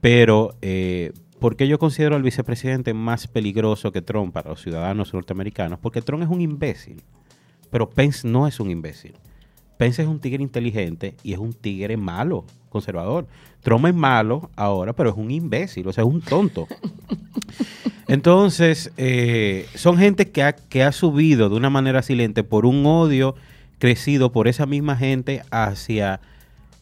C: pero eh, ¿por qué yo considero al vicepresidente más peligroso que Trump para los ciudadanos norteamericanos? Porque Trump es un imbécil, pero Pence no es un imbécil. Pence es un tigre inteligente y es un tigre malo, conservador. Trump es malo ahora, pero es un imbécil, o sea, es un tonto. *laughs* Entonces, eh, son gente que ha, que ha subido de una manera silente por un odio crecido por esa misma gente hacia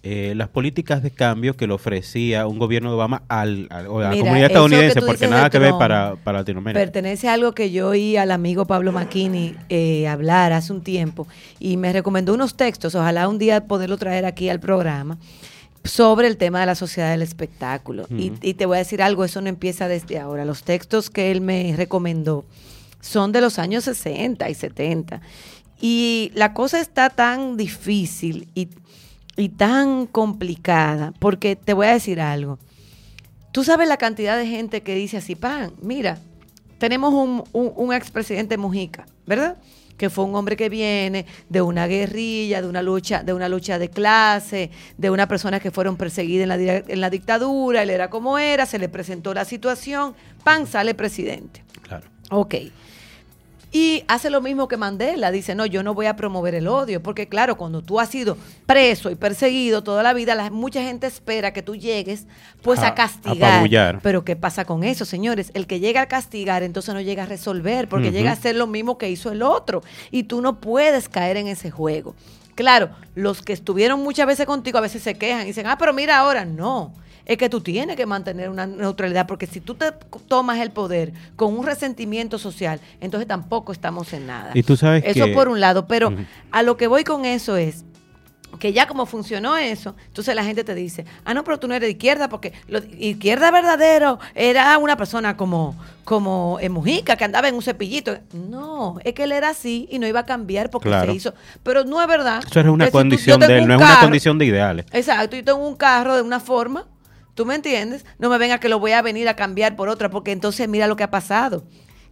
C: eh, las políticas de cambio que le ofrecía un gobierno de Obama al, a la
B: Mira,
C: comunidad estadounidense, porque nada que ver para, para Latinoamérica.
B: Pertenece a algo que yo oí al amigo Pablo Macchini eh, hablar hace un tiempo y me recomendó unos textos, ojalá un día poderlo traer aquí al programa, sobre el tema de la sociedad del espectáculo. y, y te voy a decir algo, eso no empieza desde ahora. Los textos que él me recomendó son de los años 60 y 70. Y la cosa está tan difícil y y tan complicada, porque te voy a decir algo. Tú sabes la cantidad de gente que dice así, pan, mira, tenemos un, un, un expresidente Mujica, ¿verdad? que fue un hombre que viene de una guerrilla, de una lucha, de una lucha de clase, de una persona que fueron perseguidas en la, en la dictadura, él era como era, se le presentó la situación, pan, sale presidente.
C: Claro.
B: Ok. Y hace lo mismo que Mandela, dice, no, yo no voy a promover el odio, porque claro, cuando tú has sido preso y perseguido toda la vida, la- mucha gente espera que tú llegues pues a,
C: A-
B: castigar.
C: apabullar.
B: Pero ¿qué pasa con eso, señores? El que llega a castigar entonces no llega a resolver, porque llega a hacer lo mismo que hizo el otro, y tú no puedes caer en ese juego. Claro, los que estuvieron muchas veces contigo a veces se quejan y dicen, ah, pero mira ahora, no. Es que tú tienes que mantener una neutralidad, porque si tú te tomas el poder con un resentimiento social, entonces tampoco estamos en nada.
C: Y tú sabes
B: Eso
C: que-
B: por un lado, pero a lo que voy con eso es que ya como funcionó eso, entonces la gente te dice, ah, no, pero tú no eres de izquierda, porque lo, izquierda verdadero era una persona como, como en Mujica, que andaba en un cepillito. No, es que él era así y no iba a cambiar porque
C: Claro.
B: se hizo. Pero no es verdad.
C: Eso es una
B: que si tú-
C: condición de él, no es una
B: carro-
C: condición de ideales.
B: Exacto, yo tengo un carro de una forma, ¿tú me entiendes? No me venga que lo voy a venir a cambiar por otra, porque entonces mira lo que ha pasado,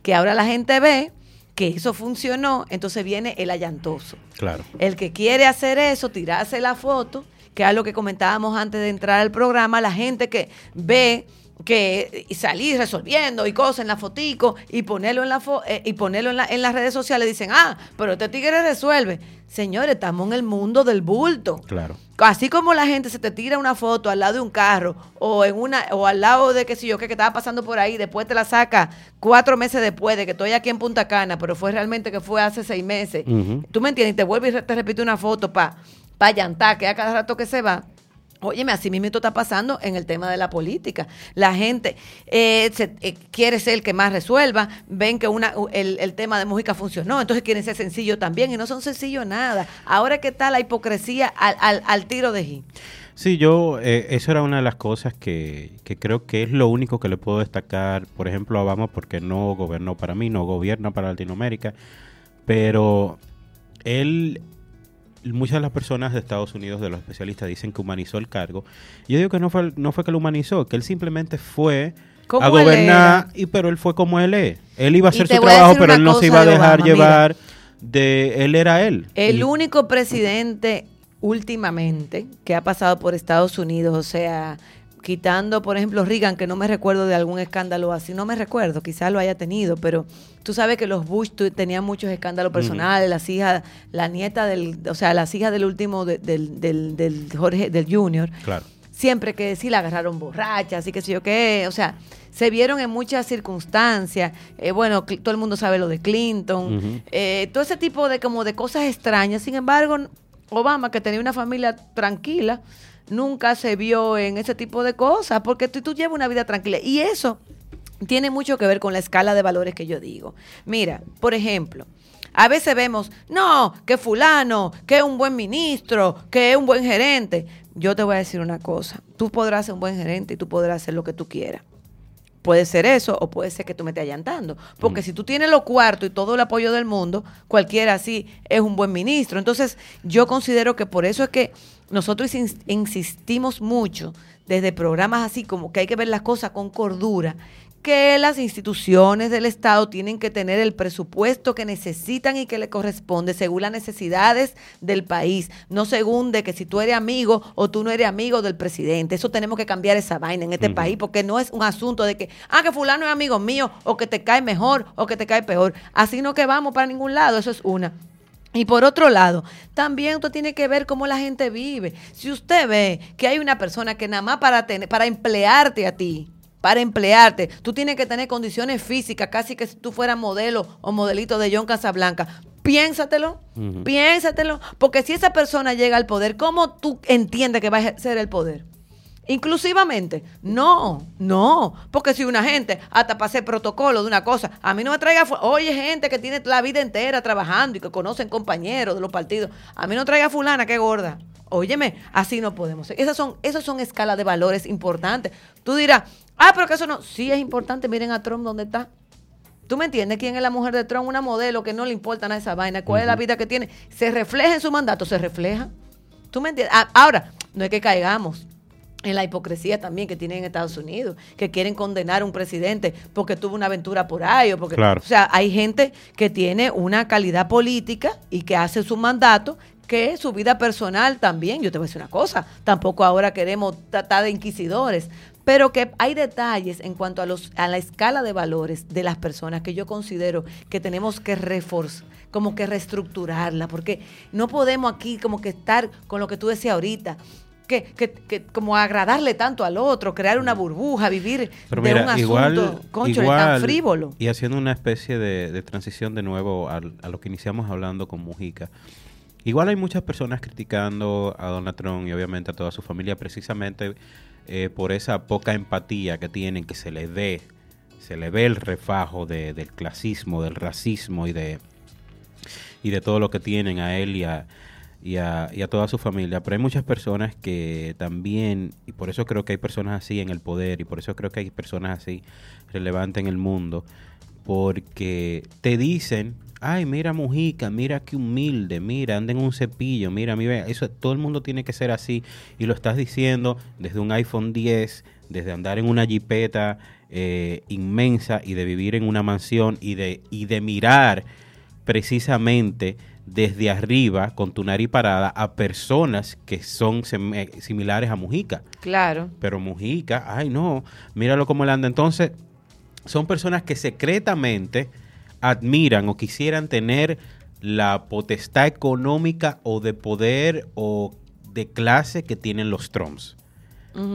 B: que ahora la gente ve que eso funcionó, entonces viene el allantoso.
C: Claro.
B: El que quiere hacer eso, tirarse la foto, que es lo que comentábamos antes de entrar al programa, la gente que ve que salir resolviendo y cosas en la fotico y ponerlo en la fo- eh, y ponerlo en, la- en las redes sociales dicen ah pero este tigre resuelve señores estamos en el mundo del bulto
C: Claro.
B: Así como la gente se te tira una foto al lado de un carro o en una o al lado de qué sé yo qué que estaba pasando por ahí, después te la saca cuatro meses después de que estoy aquí en Punta Cana, pero fue realmente que fue hace seis meses. Tú me entiendes y te vuelve y te repite una foto para pa llantar, que a cada rato que se va. Óyeme, así mismo está pasando en el tema de la política. La gente eh, eh, quiere ser el que más resuelva, ven que una, el, el tema de música funcionó, entonces quieren ser sencillo también y no son sencillos nada. Ahora que está la hipocresía al, al, al tiro de G.
C: Sí, yo, eh, eso era una de las cosas que, que creo que es lo único que le puedo destacar, por ejemplo, a Obama, porque no gobernó para mí, no gobierna para Latinoamérica, pero él, muchas de las personas de Estados Unidos, de los especialistas, dicen que humanizó el cargo. Yo digo que no fue, no fue que lo humanizó, que él simplemente fue a gobernar, y pero él fue como él es. Él iba a hacer su trabajo, pero él no se iba a
B: de
C: dejar
B: mira.
C: llevar de... Él era él.
B: El
C: Y-
B: único presidente últimamente que ha pasado por Estados Unidos, o sea, quitando, por ejemplo, Reagan, que no me recuerdo de algún escándalo así, no me recuerdo, quizás lo haya tenido, pero tú sabes que los Bush tenían muchos escándalos personales, las hijas, la nieta del, o sea, las hijas del último, de- del, del, del Jorge, del Junior,
C: Claro.
B: siempre que sí la agarraron borracha, así que sí yo qué, o sea, se vieron en muchas circunstancias, eh, bueno, todo el mundo sabe lo de Clinton, eh, todo ese tipo de como de cosas extrañas, sin embargo, Obama, que tenía una familia tranquila, nunca se vio en ese tipo de cosas, porque tú, tú llevas una vida tranquila, y eso tiene mucho que ver con la escala de valores que yo digo. Mira, por ejemplo, a veces vemos, no, que fulano, que es un buen ministro, que es un buen gerente. Yo te voy a decir una cosa, tú podrás ser un buen gerente y tú podrás hacer lo que tú quieras. Puede ser eso o puede ser que tú me estés allantando. Porque si tú tienes los cuartos y todo el apoyo del mundo, cualquiera así es un buen ministro. Entonces, yo considero que por eso es que nosotros ins- insistimos mucho desde programas así como que hay que ver las cosas con cordura, que las instituciones del Estado tienen que tener el presupuesto que necesitan y que le corresponde según las necesidades del país, no según de que si tú eres amigo o tú no eres amigo del presidente. Eso tenemos que cambiar esa vaina en este país porque no es un asunto de que, ah, que fulano es amigo mío o que te cae mejor o que te cae peor. Así no que vamos para ningún lado, eso es una. Y por otro lado, también usted tiene que ver cómo la gente vive. Si usted ve que hay una persona que nada más para, tener, para emplearte a ti, para emplearte, tú tienes que tener condiciones físicas, casi que si tú fueras modelo o modelito de John Casablanca, piénsatelo, piénsatelo, porque si esa persona llega al poder, ¿cómo tú entiendes que va a ejercer el poder? Inclusivamente, no, no, porque si una gente hasta para hacer protocolo de una cosa, a mí no me traiga, oye gente que tiene la vida entera trabajando y que conocen compañeros de los partidos, a mí no traiga fulana que gorda, óyeme, así no podemos ser. Esas son, esas son escalas de valores importantes. Tú dirás, ah, pero que eso no, sí es importante, miren a Trump dónde está. ¿Tú me entiendes? ¿Quién es la mujer de Trump? Una modelo que no le importa nada esa vaina. ¿Cuál es la vida que tiene? ¿Se refleja en su mandato? Se refleja. ¿Tú me entiendes? Ah, ahora, no es que caigamos en la hipocresía también que tienen en Estados Unidos, que quieren condenar a un presidente porque tuvo una aventura por ahí, o porque,
C: Claro.
B: o sea, hay gente que tiene una calidad política y que hace su mandato que su vida personal también, yo te voy a decir una cosa, tampoco ahora queremos tratar de inquisidores, pero que hay detalles en cuanto a los a la escala de valores de las personas que yo considero que tenemos que reforzar, como que reestructurarla, porque no podemos aquí como que estar con lo que tú decías ahorita, que, que, que como agradarle tanto al otro, crear una burbuja, vivir
C: Pero
B: de
C: mira,
B: un asunto, cónchale,
C: igual,
B: tan frívolo.
C: Y haciendo una especie de, de transición de nuevo a, lo que iniciamos hablando con Mujica. Igual hay muchas personas criticando a Donald Trump y obviamente a toda su familia precisamente eh, por esa poca empatía que tienen, que se le ve, se le ve el refajo de- del clasismo, del racismo y de, y de todo lo que tienen a él y a, y, a, toda su familia. Pero hay muchas personas que también, y por eso creo que hay personas así en el poder, y por eso creo que hay personas así relevantes en el mundo, porque te dicen, ay, mira Mujica, mira qué humilde, mira, anda en un cepillo, mira, mira, eso todo el mundo tiene que ser así, y lo estás diciendo desde un iPhone 10, desde andar en una jipeta eh, inmensa y de vivir en una mansión y de, y de mirar precisamente desde arriba con tu nariz parada a personas que son sem- similares a Mujica.
B: Claro.
C: Pero Mujica, ay no, míralo cómo él anda. Entonces, son personas que secretamente admiran o quisieran tener la potestad económica o de poder o de clase que tienen los Trumps.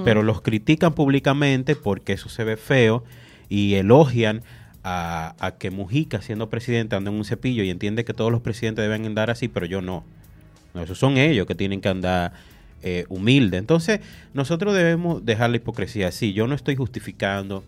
C: Pero los critican públicamente porque eso se ve feo y elogian a, a que Mujica, siendo presidente, anda en un cepillo y entiende que todos los presidentes deben andar así, pero yo no. No, esos son ellos que tienen que andar eh, humilde. Entonces, nosotros debemos dejar la hipocresía. Sí, yo no estoy justificando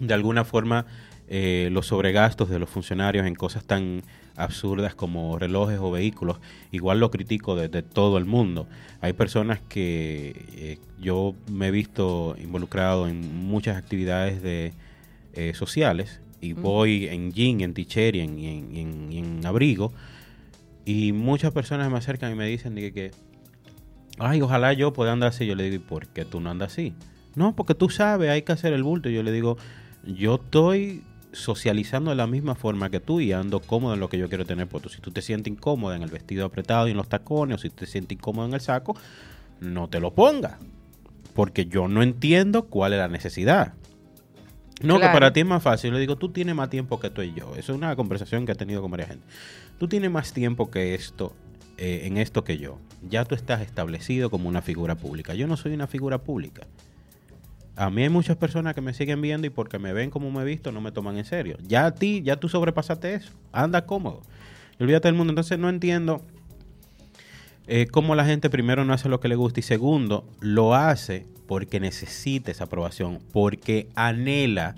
C: de alguna forma eh, los sobregastos de los funcionarios en cosas tan absurdas como relojes o vehículos. Igual lo critico de, de todo el mundo. Hay personas que eh, yo me he visto involucrado en muchas actividades de, eh, sociales y voy en jean, en t-shirt y en, y en- y en- y en abrigo. Y muchas personas me acercan y me dicen de que, ay, ojalá yo pueda andar así. Yo le digo, ¿y por qué tú no andas así? No, porque tú sabes, hay que hacer el bulto. Yo le digo, yo estoy socializando de la misma forma que tú y ando cómodo en lo que yo quiero tener puesto. Si tú te sientes incómoda en el vestido apretado y en los tacones, o si te sientes incómodo en el saco, no te lo pongas. Porque yo no entiendo cuál es la necesidad. No, que para ti es más fácil. Le digo, tú tienes más tiempo que tú y yo. Eso es una conversación que he tenido con varias gente. Tú tienes más tiempo que esto, eh, en esto que yo. Ya tú estás establecido como una figura pública. Yo no soy una figura pública. A mí hay muchas personas que me siguen viendo y porque me ven como me he visto no me toman en serio. Ya a ti, ya tú sobrepasaste eso. Anda cómodo. Y olvídate del mundo. Entonces no entiendo eh, cómo la gente primero no hace lo que le gusta y segundo lo hace porque necesita esa aprobación, porque anhela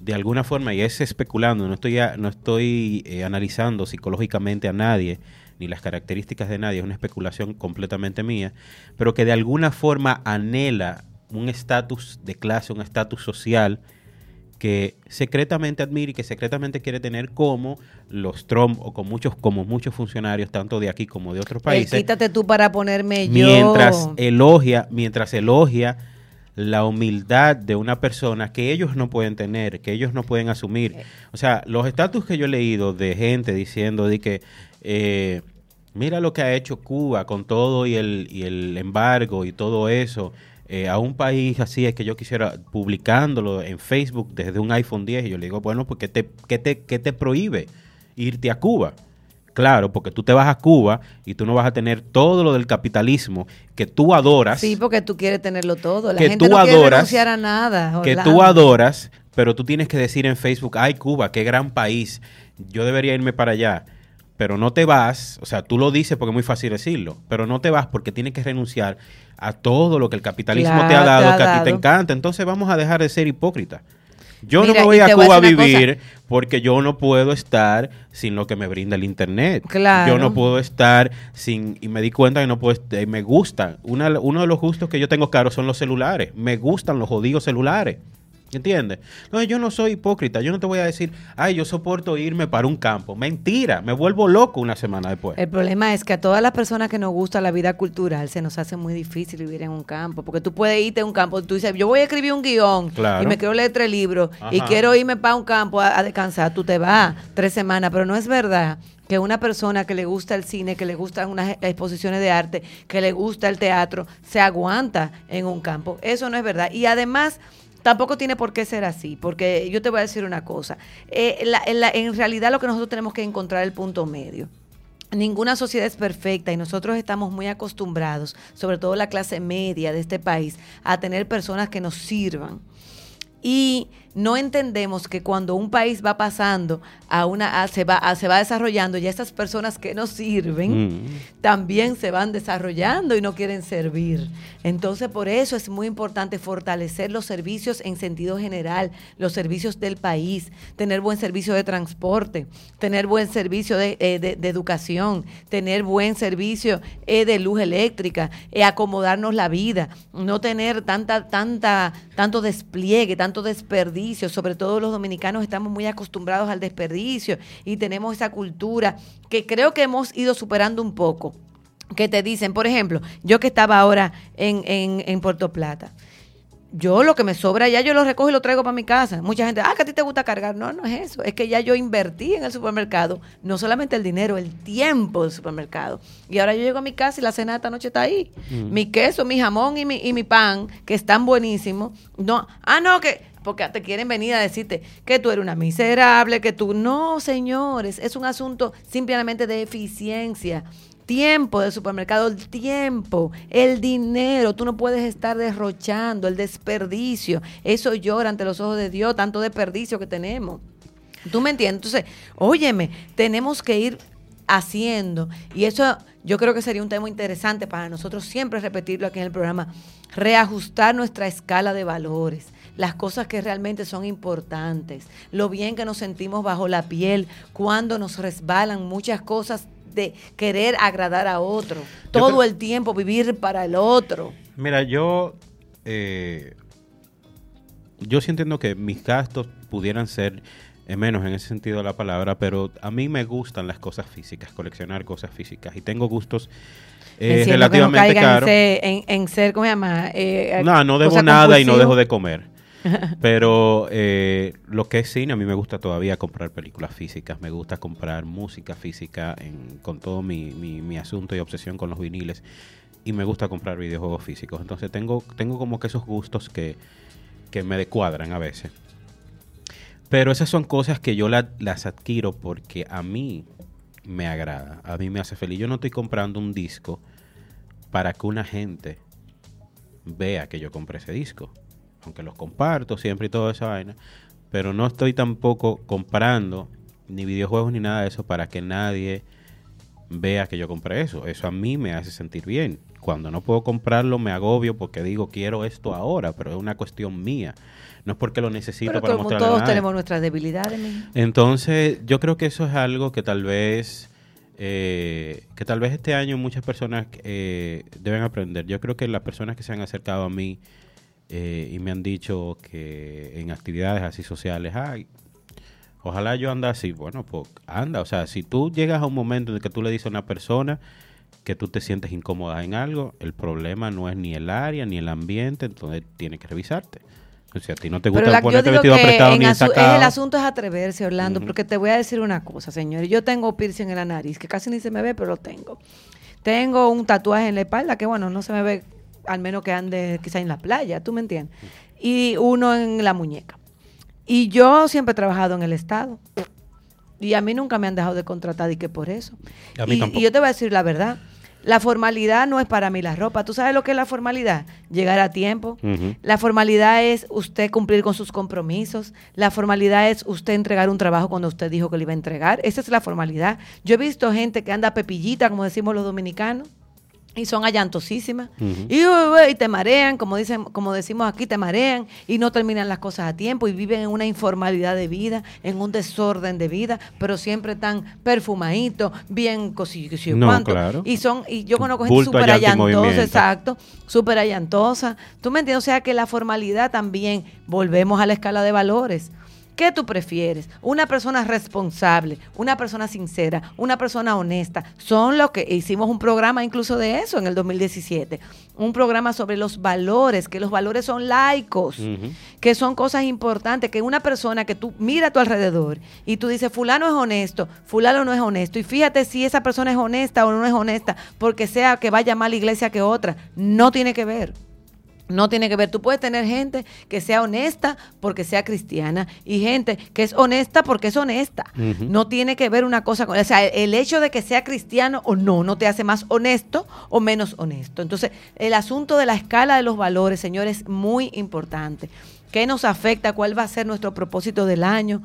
C: de alguna forma, y es especulando, no estoy, no estoy eh, analizando psicológicamente a nadie, ni las características de nadie, es una especulación completamente mía, pero que de alguna forma anhela un estatus de clase, un estatus social que secretamente admira y que secretamente quiere tener como los Trump o con muchos, como muchos funcionarios, tanto de aquí como de otros
B: El
C: países
B: quítate tú para ponerme yo.
C: mientras elogia, mientras elogia la humildad de una persona que ellos no pueden tener, que ellos no pueden asumir. O sea, los estatus que yo he leído de gente diciendo de que eh, mira lo que ha hecho Cuba con todo y el, y el embargo y todo eso. Eh, a un país así es que yo quisiera publicándolo en Facebook desde un iPhone 10 y yo le digo, bueno, pues ¿qué te, qué te, qué te prohíbe irte a Cuba? Claro, porque tú te vas a Cuba y tú no vas a tener todo lo del capitalismo que tú adoras,
B: Sí, porque tú quieres tenerlo todo. La
C: Que
B: gente
C: tú
B: no quiere
C: adoras,
B: renunciar a nada.
C: que tú adoras, pero tú tienes que decir en Facebook, ay Cuba, qué gran país, yo debería irme para allá. Pero no te vas, o sea, tú lo dices porque es muy fácil decirlo, pero no te vas porque tienes que renunciar a todo lo que el capitalismo te ha dado,
B: te ha
C: que a ti te encanta. Entonces vamos a dejar de ser hipócritas. Yo
B: Mira,
C: no me voy a
B: te voy a
C: Cuba a vivir porque yo no puedo estar sin lo que me brinda el internet.
B: Claro.
C: Yo no puedo estar sin y me di cuenta que no puedo y me gusta. Una, uno de los gustos que yo tengo claro son los celulares. Me gustan los jodidos celulares. ¿Entiendes? No, yo no soy hipócrita. Yo no te voy a decir, ay, yo soporto irme para un campo. Mentira, me vuelvo loco una semana después.
B: El problema es que a todas las personas que nos gusta la vida cultural se nos hace muy difícil vivir en un campo. Porque tú puedes irte a un campo, tú dices, yo voy a escribir un guion
C: Claro.
B: y me quiero leer tres libros y quiero irme para un campo a, a descansar. Tú te vas tres semanas, pero no es verdad que una persona que le gusta el cine, que le gustan unas e- exposiciones de arte, que le gusta el teatro, se aguanta en un campo. Eso no es verdad. Y además... Tampoco tiene por qué ser así, porque yo te voy a decir una cosa. Eh, en realidad lo que nosotros tenemos que encontrar es el punto medio. Ninguna sociedad es perfecta y nosotros estamos muy acostumbrados, sobre todo la clase media de este país, a tener personas que nos sirvan. Y no entendemos que cuando un país va pasando a una a- se va a- se va desarrollando ya estas personas que nos sirven
C: Mm.
B: también se van desarrollando y no quieren servir. Entonces, por eso es muy importante fortalecer los servicios en sentido general, los servicios del país, tener buen servicio de transporte, tener buen servicio de, eh, de- de educación, tener buen servicio eh, de luz eléctrica, eh, acomodarnos la vida, no tener tanta, tanta, tanto despliegue, tanto desperdicio. Sobre todo los dominicanos estamos muy acostumbrados al desperdicio y tenemos esa cultura que creo que hemos ido superando un poco que te dicen, por ejemplo, yo que estaba ahora en, en, en Puerto Plata, yo lo que me sobra ya yo lo recojo y lo traigo para mi casa. Mucha gente, ah, que a ti te gusta cargar. No, no es eso. Es que ya yo invertí en el supermercado, no solamente el dinero, el tiempo del supermercado. Y ahora yo llego a mi casa y la cena de esta noche está ahí. Mi queso, mi jamón y mi, y mi pan, que están buenísimos. No, ah, no, que porque te quieren venir a decirte que tú eres una miserable, que tú no, señores, es un asunto simplemente de eficiencia. Tiempo del supermercado, el tiempo, el dinero, tú no puedes estar derrochando, el desperdicio, eso llora ante los ojos de Dios, tanto desperdicio que tenemos. ¿Tú me entiendes? Entonces, óyeme, tenemos que ir haciendo, y eso yo creo que sería un tema interesante para nosotros siempre repetirlo aquí en el programa, reajustar nuestra escala de valores, las cosas que realmente son importantes, lo bien que nos sentimos bajo la piel cuando nos resbalan muchas cosas de querer agradar a otro, todo
C: creo-
B: el tiempo vivir para el otro.
C: Mira, yo. eh, yo sí entiendo que mis gastos pudieran ser eh, menos en ese sentido de la palabra, pero a mí me gustan las cosas físicas, coleccionar cosas físicas. Y tengo gustos eh,
B: no
C: relativamente
B: en
C: caros.
B: en, en ser, ¿cómo se llama? Eh,
C: No, no debo nada y no dejo de comer. *laughs* Pero eh, lo que es cine, a mí me gusta todavía comprar películas físicas, me gusta comprar música física con todo mi, asunto y obsesión con los viniles y me gusta comprar videojuegos físicos. Entonces tengo, tengo como que esos gustos que, que me descuadran a veces. Pero esas son cosas que yo la- las adquiero porque a mí me agrada, a mí me hace feliz. Yo no estoy comprando un disco para que una gente vea que yo compré ese disco. Aunque los comparto siempre y toda esa vaina. Pero no estoy tampoco comprando ni videojuegos ni nada de eso para que nadie vea que yo compré eso. Eso a mí me hace sentir bien. Cuando no puedo comprarlo me agobio porque digo quiero esto ahora, pero es una cuestión mía. No es porque lo necesito
B: Pero
C: para
B: como
C: mostrarle a
B: todos
C: nadie.
B: tenemos nuestras debilidades.
C: Entonces, yo creo que eso es algo que tal vez, eh, que tal vez este año muchas personas eh, deben aprender. Yo creo que las personas que se han acercado a mí eh, y me han dicho que en actividades así sociales, ay, ojalá yo anda así. Bueno, pues anda. O sea, si tú llegas a un momento en el que tú le dices a una persona que tú te sientes incómoda en algo, el problema no es ni el área ni el ambiente, entonces tienes que revisarte. O sea, a ti no te gusta
B: la-
C: ponerte vestido apretado ni ensacado.
B: el asunto es atreverse, Orlando,
C: Ujú.
B: porque te voy a decir una cosa, señores. Yo tengo piercing en la nariz, que casi ni se me ve, pero lo tengo. Tengo un tatuaje en la espalda, que bueno, no se me ve, al menos que ande quizá en la playa, ¿tú me entiendes? Y uno en la muñeca. Y yo siempre he trabajado en el Estado. Y a mí nunca me han dejado de contratar y que por eso.
C: A mí
B: y,
C: tampoco.
B: y yo te voy a decir la verdad. La formalidad no es para mí la ropa. ¿Tú sabes lo que es la formalidad? Llegar a tiempo. La formalidad es usted cumplir con sus compromisos. La formalidad es usted entregar un trabajo cuando usted dijo que lo iba a entregar. Esa es la formalidad. Yo he visto gente que anda pepillita, como decimos los dominicanos, y son allantosísimas y, uh, uh, y te marean, como dicen, como decimos aquí, te marean y no terminan las cosas a tiempo y viven en una informalidad de vida, en un desorden de vida, pero siempre están perfumaditos, bien cosillos
C: No, claro.
B: Y son y yo conozco gente súper
C: y
B: allantosa, exacto, súper allantosa. ¿Tú me entiendes? O sea que la formalidad también, volvemos a la escala de valores. ¿Qué tú prefieres? Una persona responsable, una persona sincera, una persona honesta. Son lo que hicimos un programa incluso de eso en el 2017. Un programa sobre los valores, que los valores son laicos, que son cosas importantes, que una persona que tú mira a tu alrededor y tú dices, fulano es honesto, fulano no es honesto, y fíjate si esa persona es honesta o no es honesta, porque sea que vaya más a la iglesia que otra, no tiene que ver. No tiene que ver. Tú puedes tener gente que sea honesta porque sea cristiana y gente que es honesta porque es honesta. No tiene que ver una cosa con... O sea, el hecho de que sea cristiano o no, no te hace más honesto o menos honesto. Entonces, el asunto de la escala de los valores, señores, es muy importante. ¿Qué nos afecta? ¿Cuál va a ser nuestro propósito del año?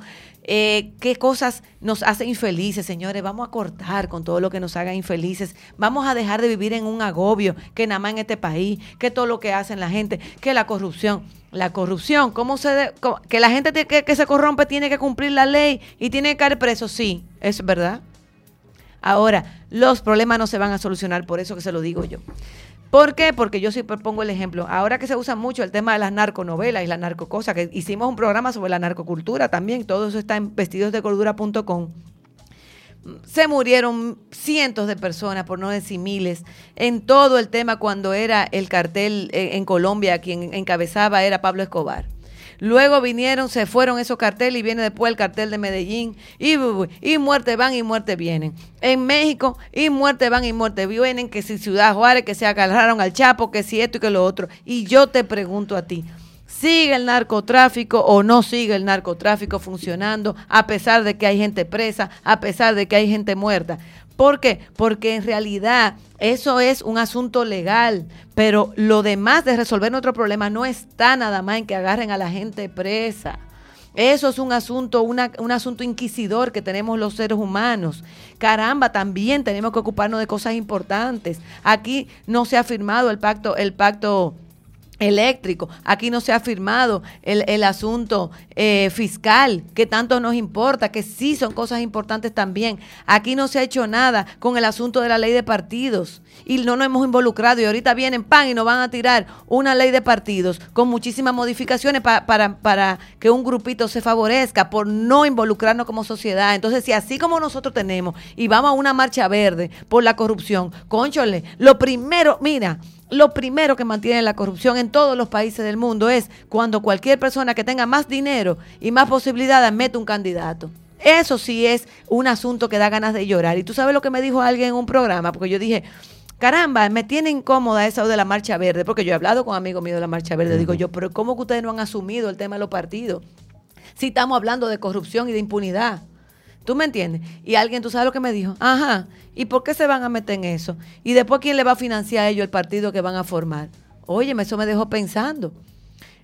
B: Eh, ¿Qué cosas nos hacen infelices, señores? Vamos a cortar con todo lo que nos haga infelices. Vamos a dejar de vivir en un agobio que nada más en este país, que todo lo que hacen la gente, que la corrupción. La corrupción, ¿cómo se que la gente te- que, que se corrompe tiene que cumplir la ley y tiene que caer preso? Sí, es verdad. Ahora, los problemas no se van a solucionar, por eso que se lo digo yo. ¿Por qué? Porque yo siempre pongo el ejemplo. Ahora que se usa mucho el tema de las narconovelas y la narcocosa, que hicimos un programa sobre la narcocultura también, todo eso está en vestidosdecordura.com. Se murieron cientos de personas, por no decir miles, en todo el tema cuando era el cartel eh, en Colombia, quien encabezaba era Pablo Escobar. Luego vinieron, se fueron esos carteles y viene después el cartel de Medellín y, muerte van y muerte vienen. En México y muerte van y muerte vienen, que si Ciudad Juárez, que se agarraron al Chapo, que si esto y que lo otro. Y yo te pregunto a ti, ¿sigue el narcotráfico o no sigue el narcotráfico funcionando a pesar de que hay gente presa, a pesar de que hay gente muerta? ¿Por qué? Porque en realidad eso es un asunto legal, pero lo demás de resolver nuestro problema no está nada más en que agarren a la gente presa. Eso es un asunto, un asunto inquisidor que tenemos los seres humanos. Caramba, también tenemos que ocuparnos de cosas importantes. Aquí no se ha firmado el pacto, el pacto eléctrico. Aquí no se ha firmado el, el asunto eh, fiscal, que tanto nos importa, que sí son cosas importantes también. Aquí no se ha hecho nada con el asunto de la ley de partidos y no nos hemos involucrado y ahorita vienen pan y nos van a tirar una ley de partidos con muchísimas modificaciones pa- para, para que un grupito se favorezca por no involucrarnos como sociedad. Entonces, si así como nosotros tenemos y vamos a una marcha verde por la corrupción, conchole, lo primero, mira, lo primero que mantiene la corrupción en todos los países del mundo es cuando cualquier persona que tenga más dinero y más posibilidades mete un candidato. Eso sí es un asunto que da ganas de llorar. Y tú sabes lo que me dijo alguien en un programa, porque yo dije, caramba, me tiene incómoda eso de la marcha verde, porque yo he hablado con amigos míos de la marcha verde. Digo yo, pero ¿cómo que ustedes no han asumido el tema de los partidos? Si estamos hablando de corrupción y de impunidad. ¿Tú me entiendes? Y alguien, ¿tú sabes lo que me dijo? Ajá. ¿Y por qué se van a meter en eso? Y después, ¿quién le va a financiar a ellos el partido que van a formar? Óyeme, eso me dejó pensando.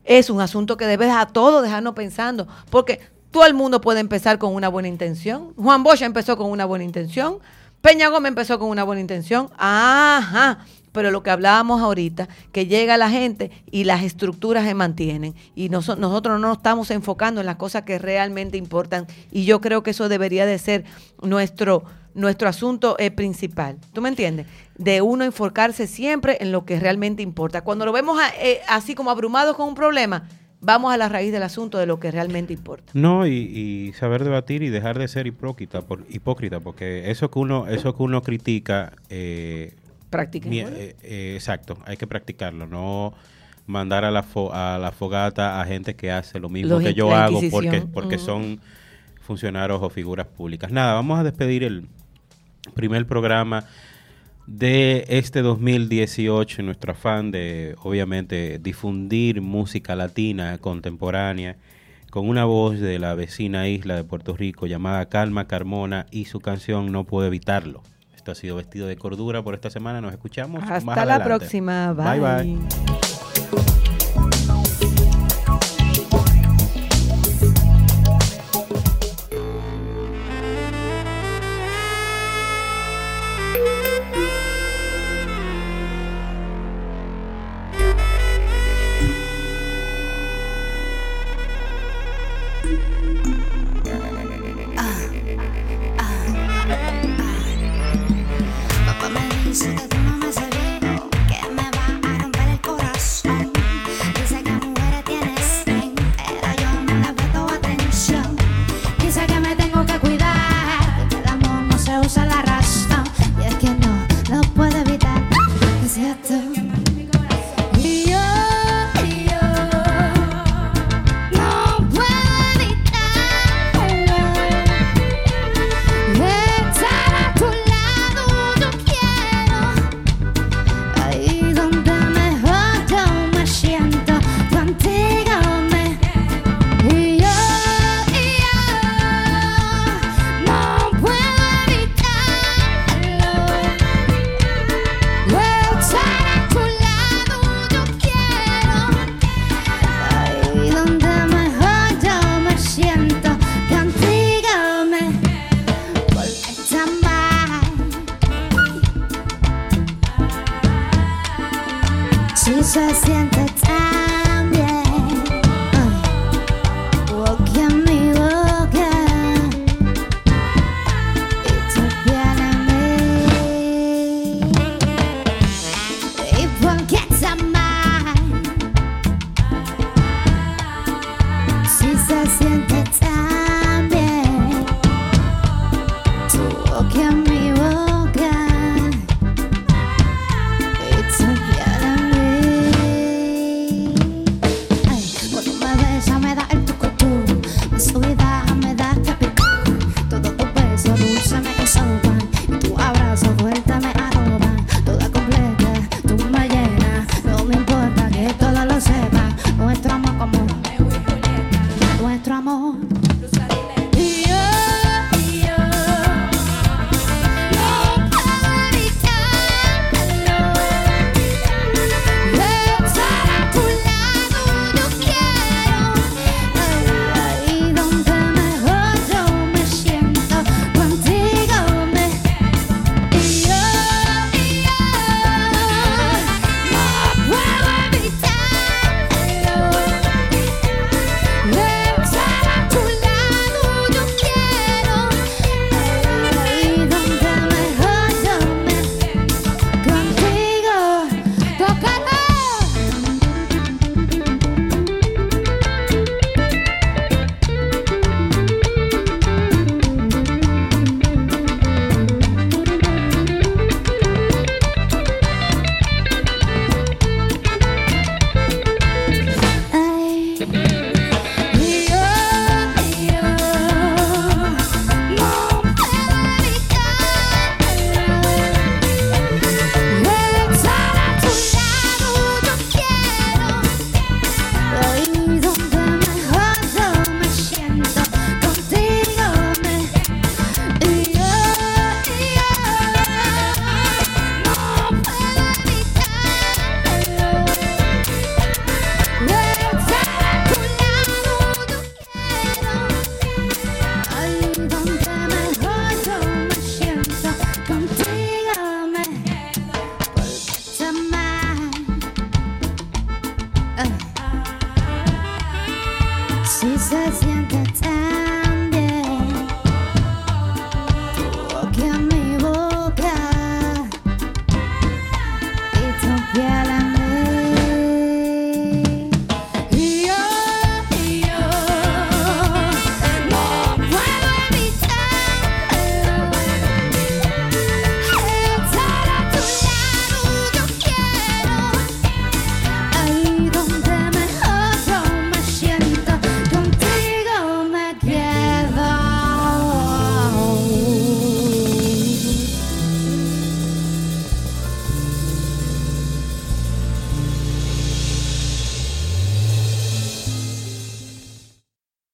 B: Es un asunto que debe a todos dejarnos pensando. Porque todo el mundo puede empezar con una buena intención. Juan Bosch empezó con una buena intención. Peña Gómez empezó con una buena intención. Ajá. Pero lo que hablábamos ahorita, que llega la gente y las estructuras se mantienen. Y noso- nosotros no nos estamos enfocando en las cosas que realmente importan. Y yo creo que eso debería de ser nuestro, nuestro asunto eh, principal. ¿Tú me entiendes? De uno enfocarse siempre en lo que realmente importa. Cuando lo vemos a- eh, así como abrumados con un problema, vamos a la raíz del asunto de lo que realmente importa.
C: No, y, y saber debatir y dejar de ser hipócrita, por, hipócrita porque eso que uno, eso que uno critica, eh,
B: Practiquen.
C: eh, eh, exacto, hay que practicarlo, no mandar a la, fo- a la fogata a gente que hace lo mismo
B: Los
C: que yo hago porque, porque
B: Ujú.
C: son funcionarios o figuras públicas. Nada, vamos a despedir el primer programa de este 2018 en nuestro afán de obviamente difundir música latina contemporánea con una voz de la vecina isla de Puerto Rico llamada Calma Carmona y su canción No puedo evitarlo. Esto ha sido Vestido de Cordura por esta semana. Nos escuchamos. más
B: Hasta la próxima.
C: Bye, bye.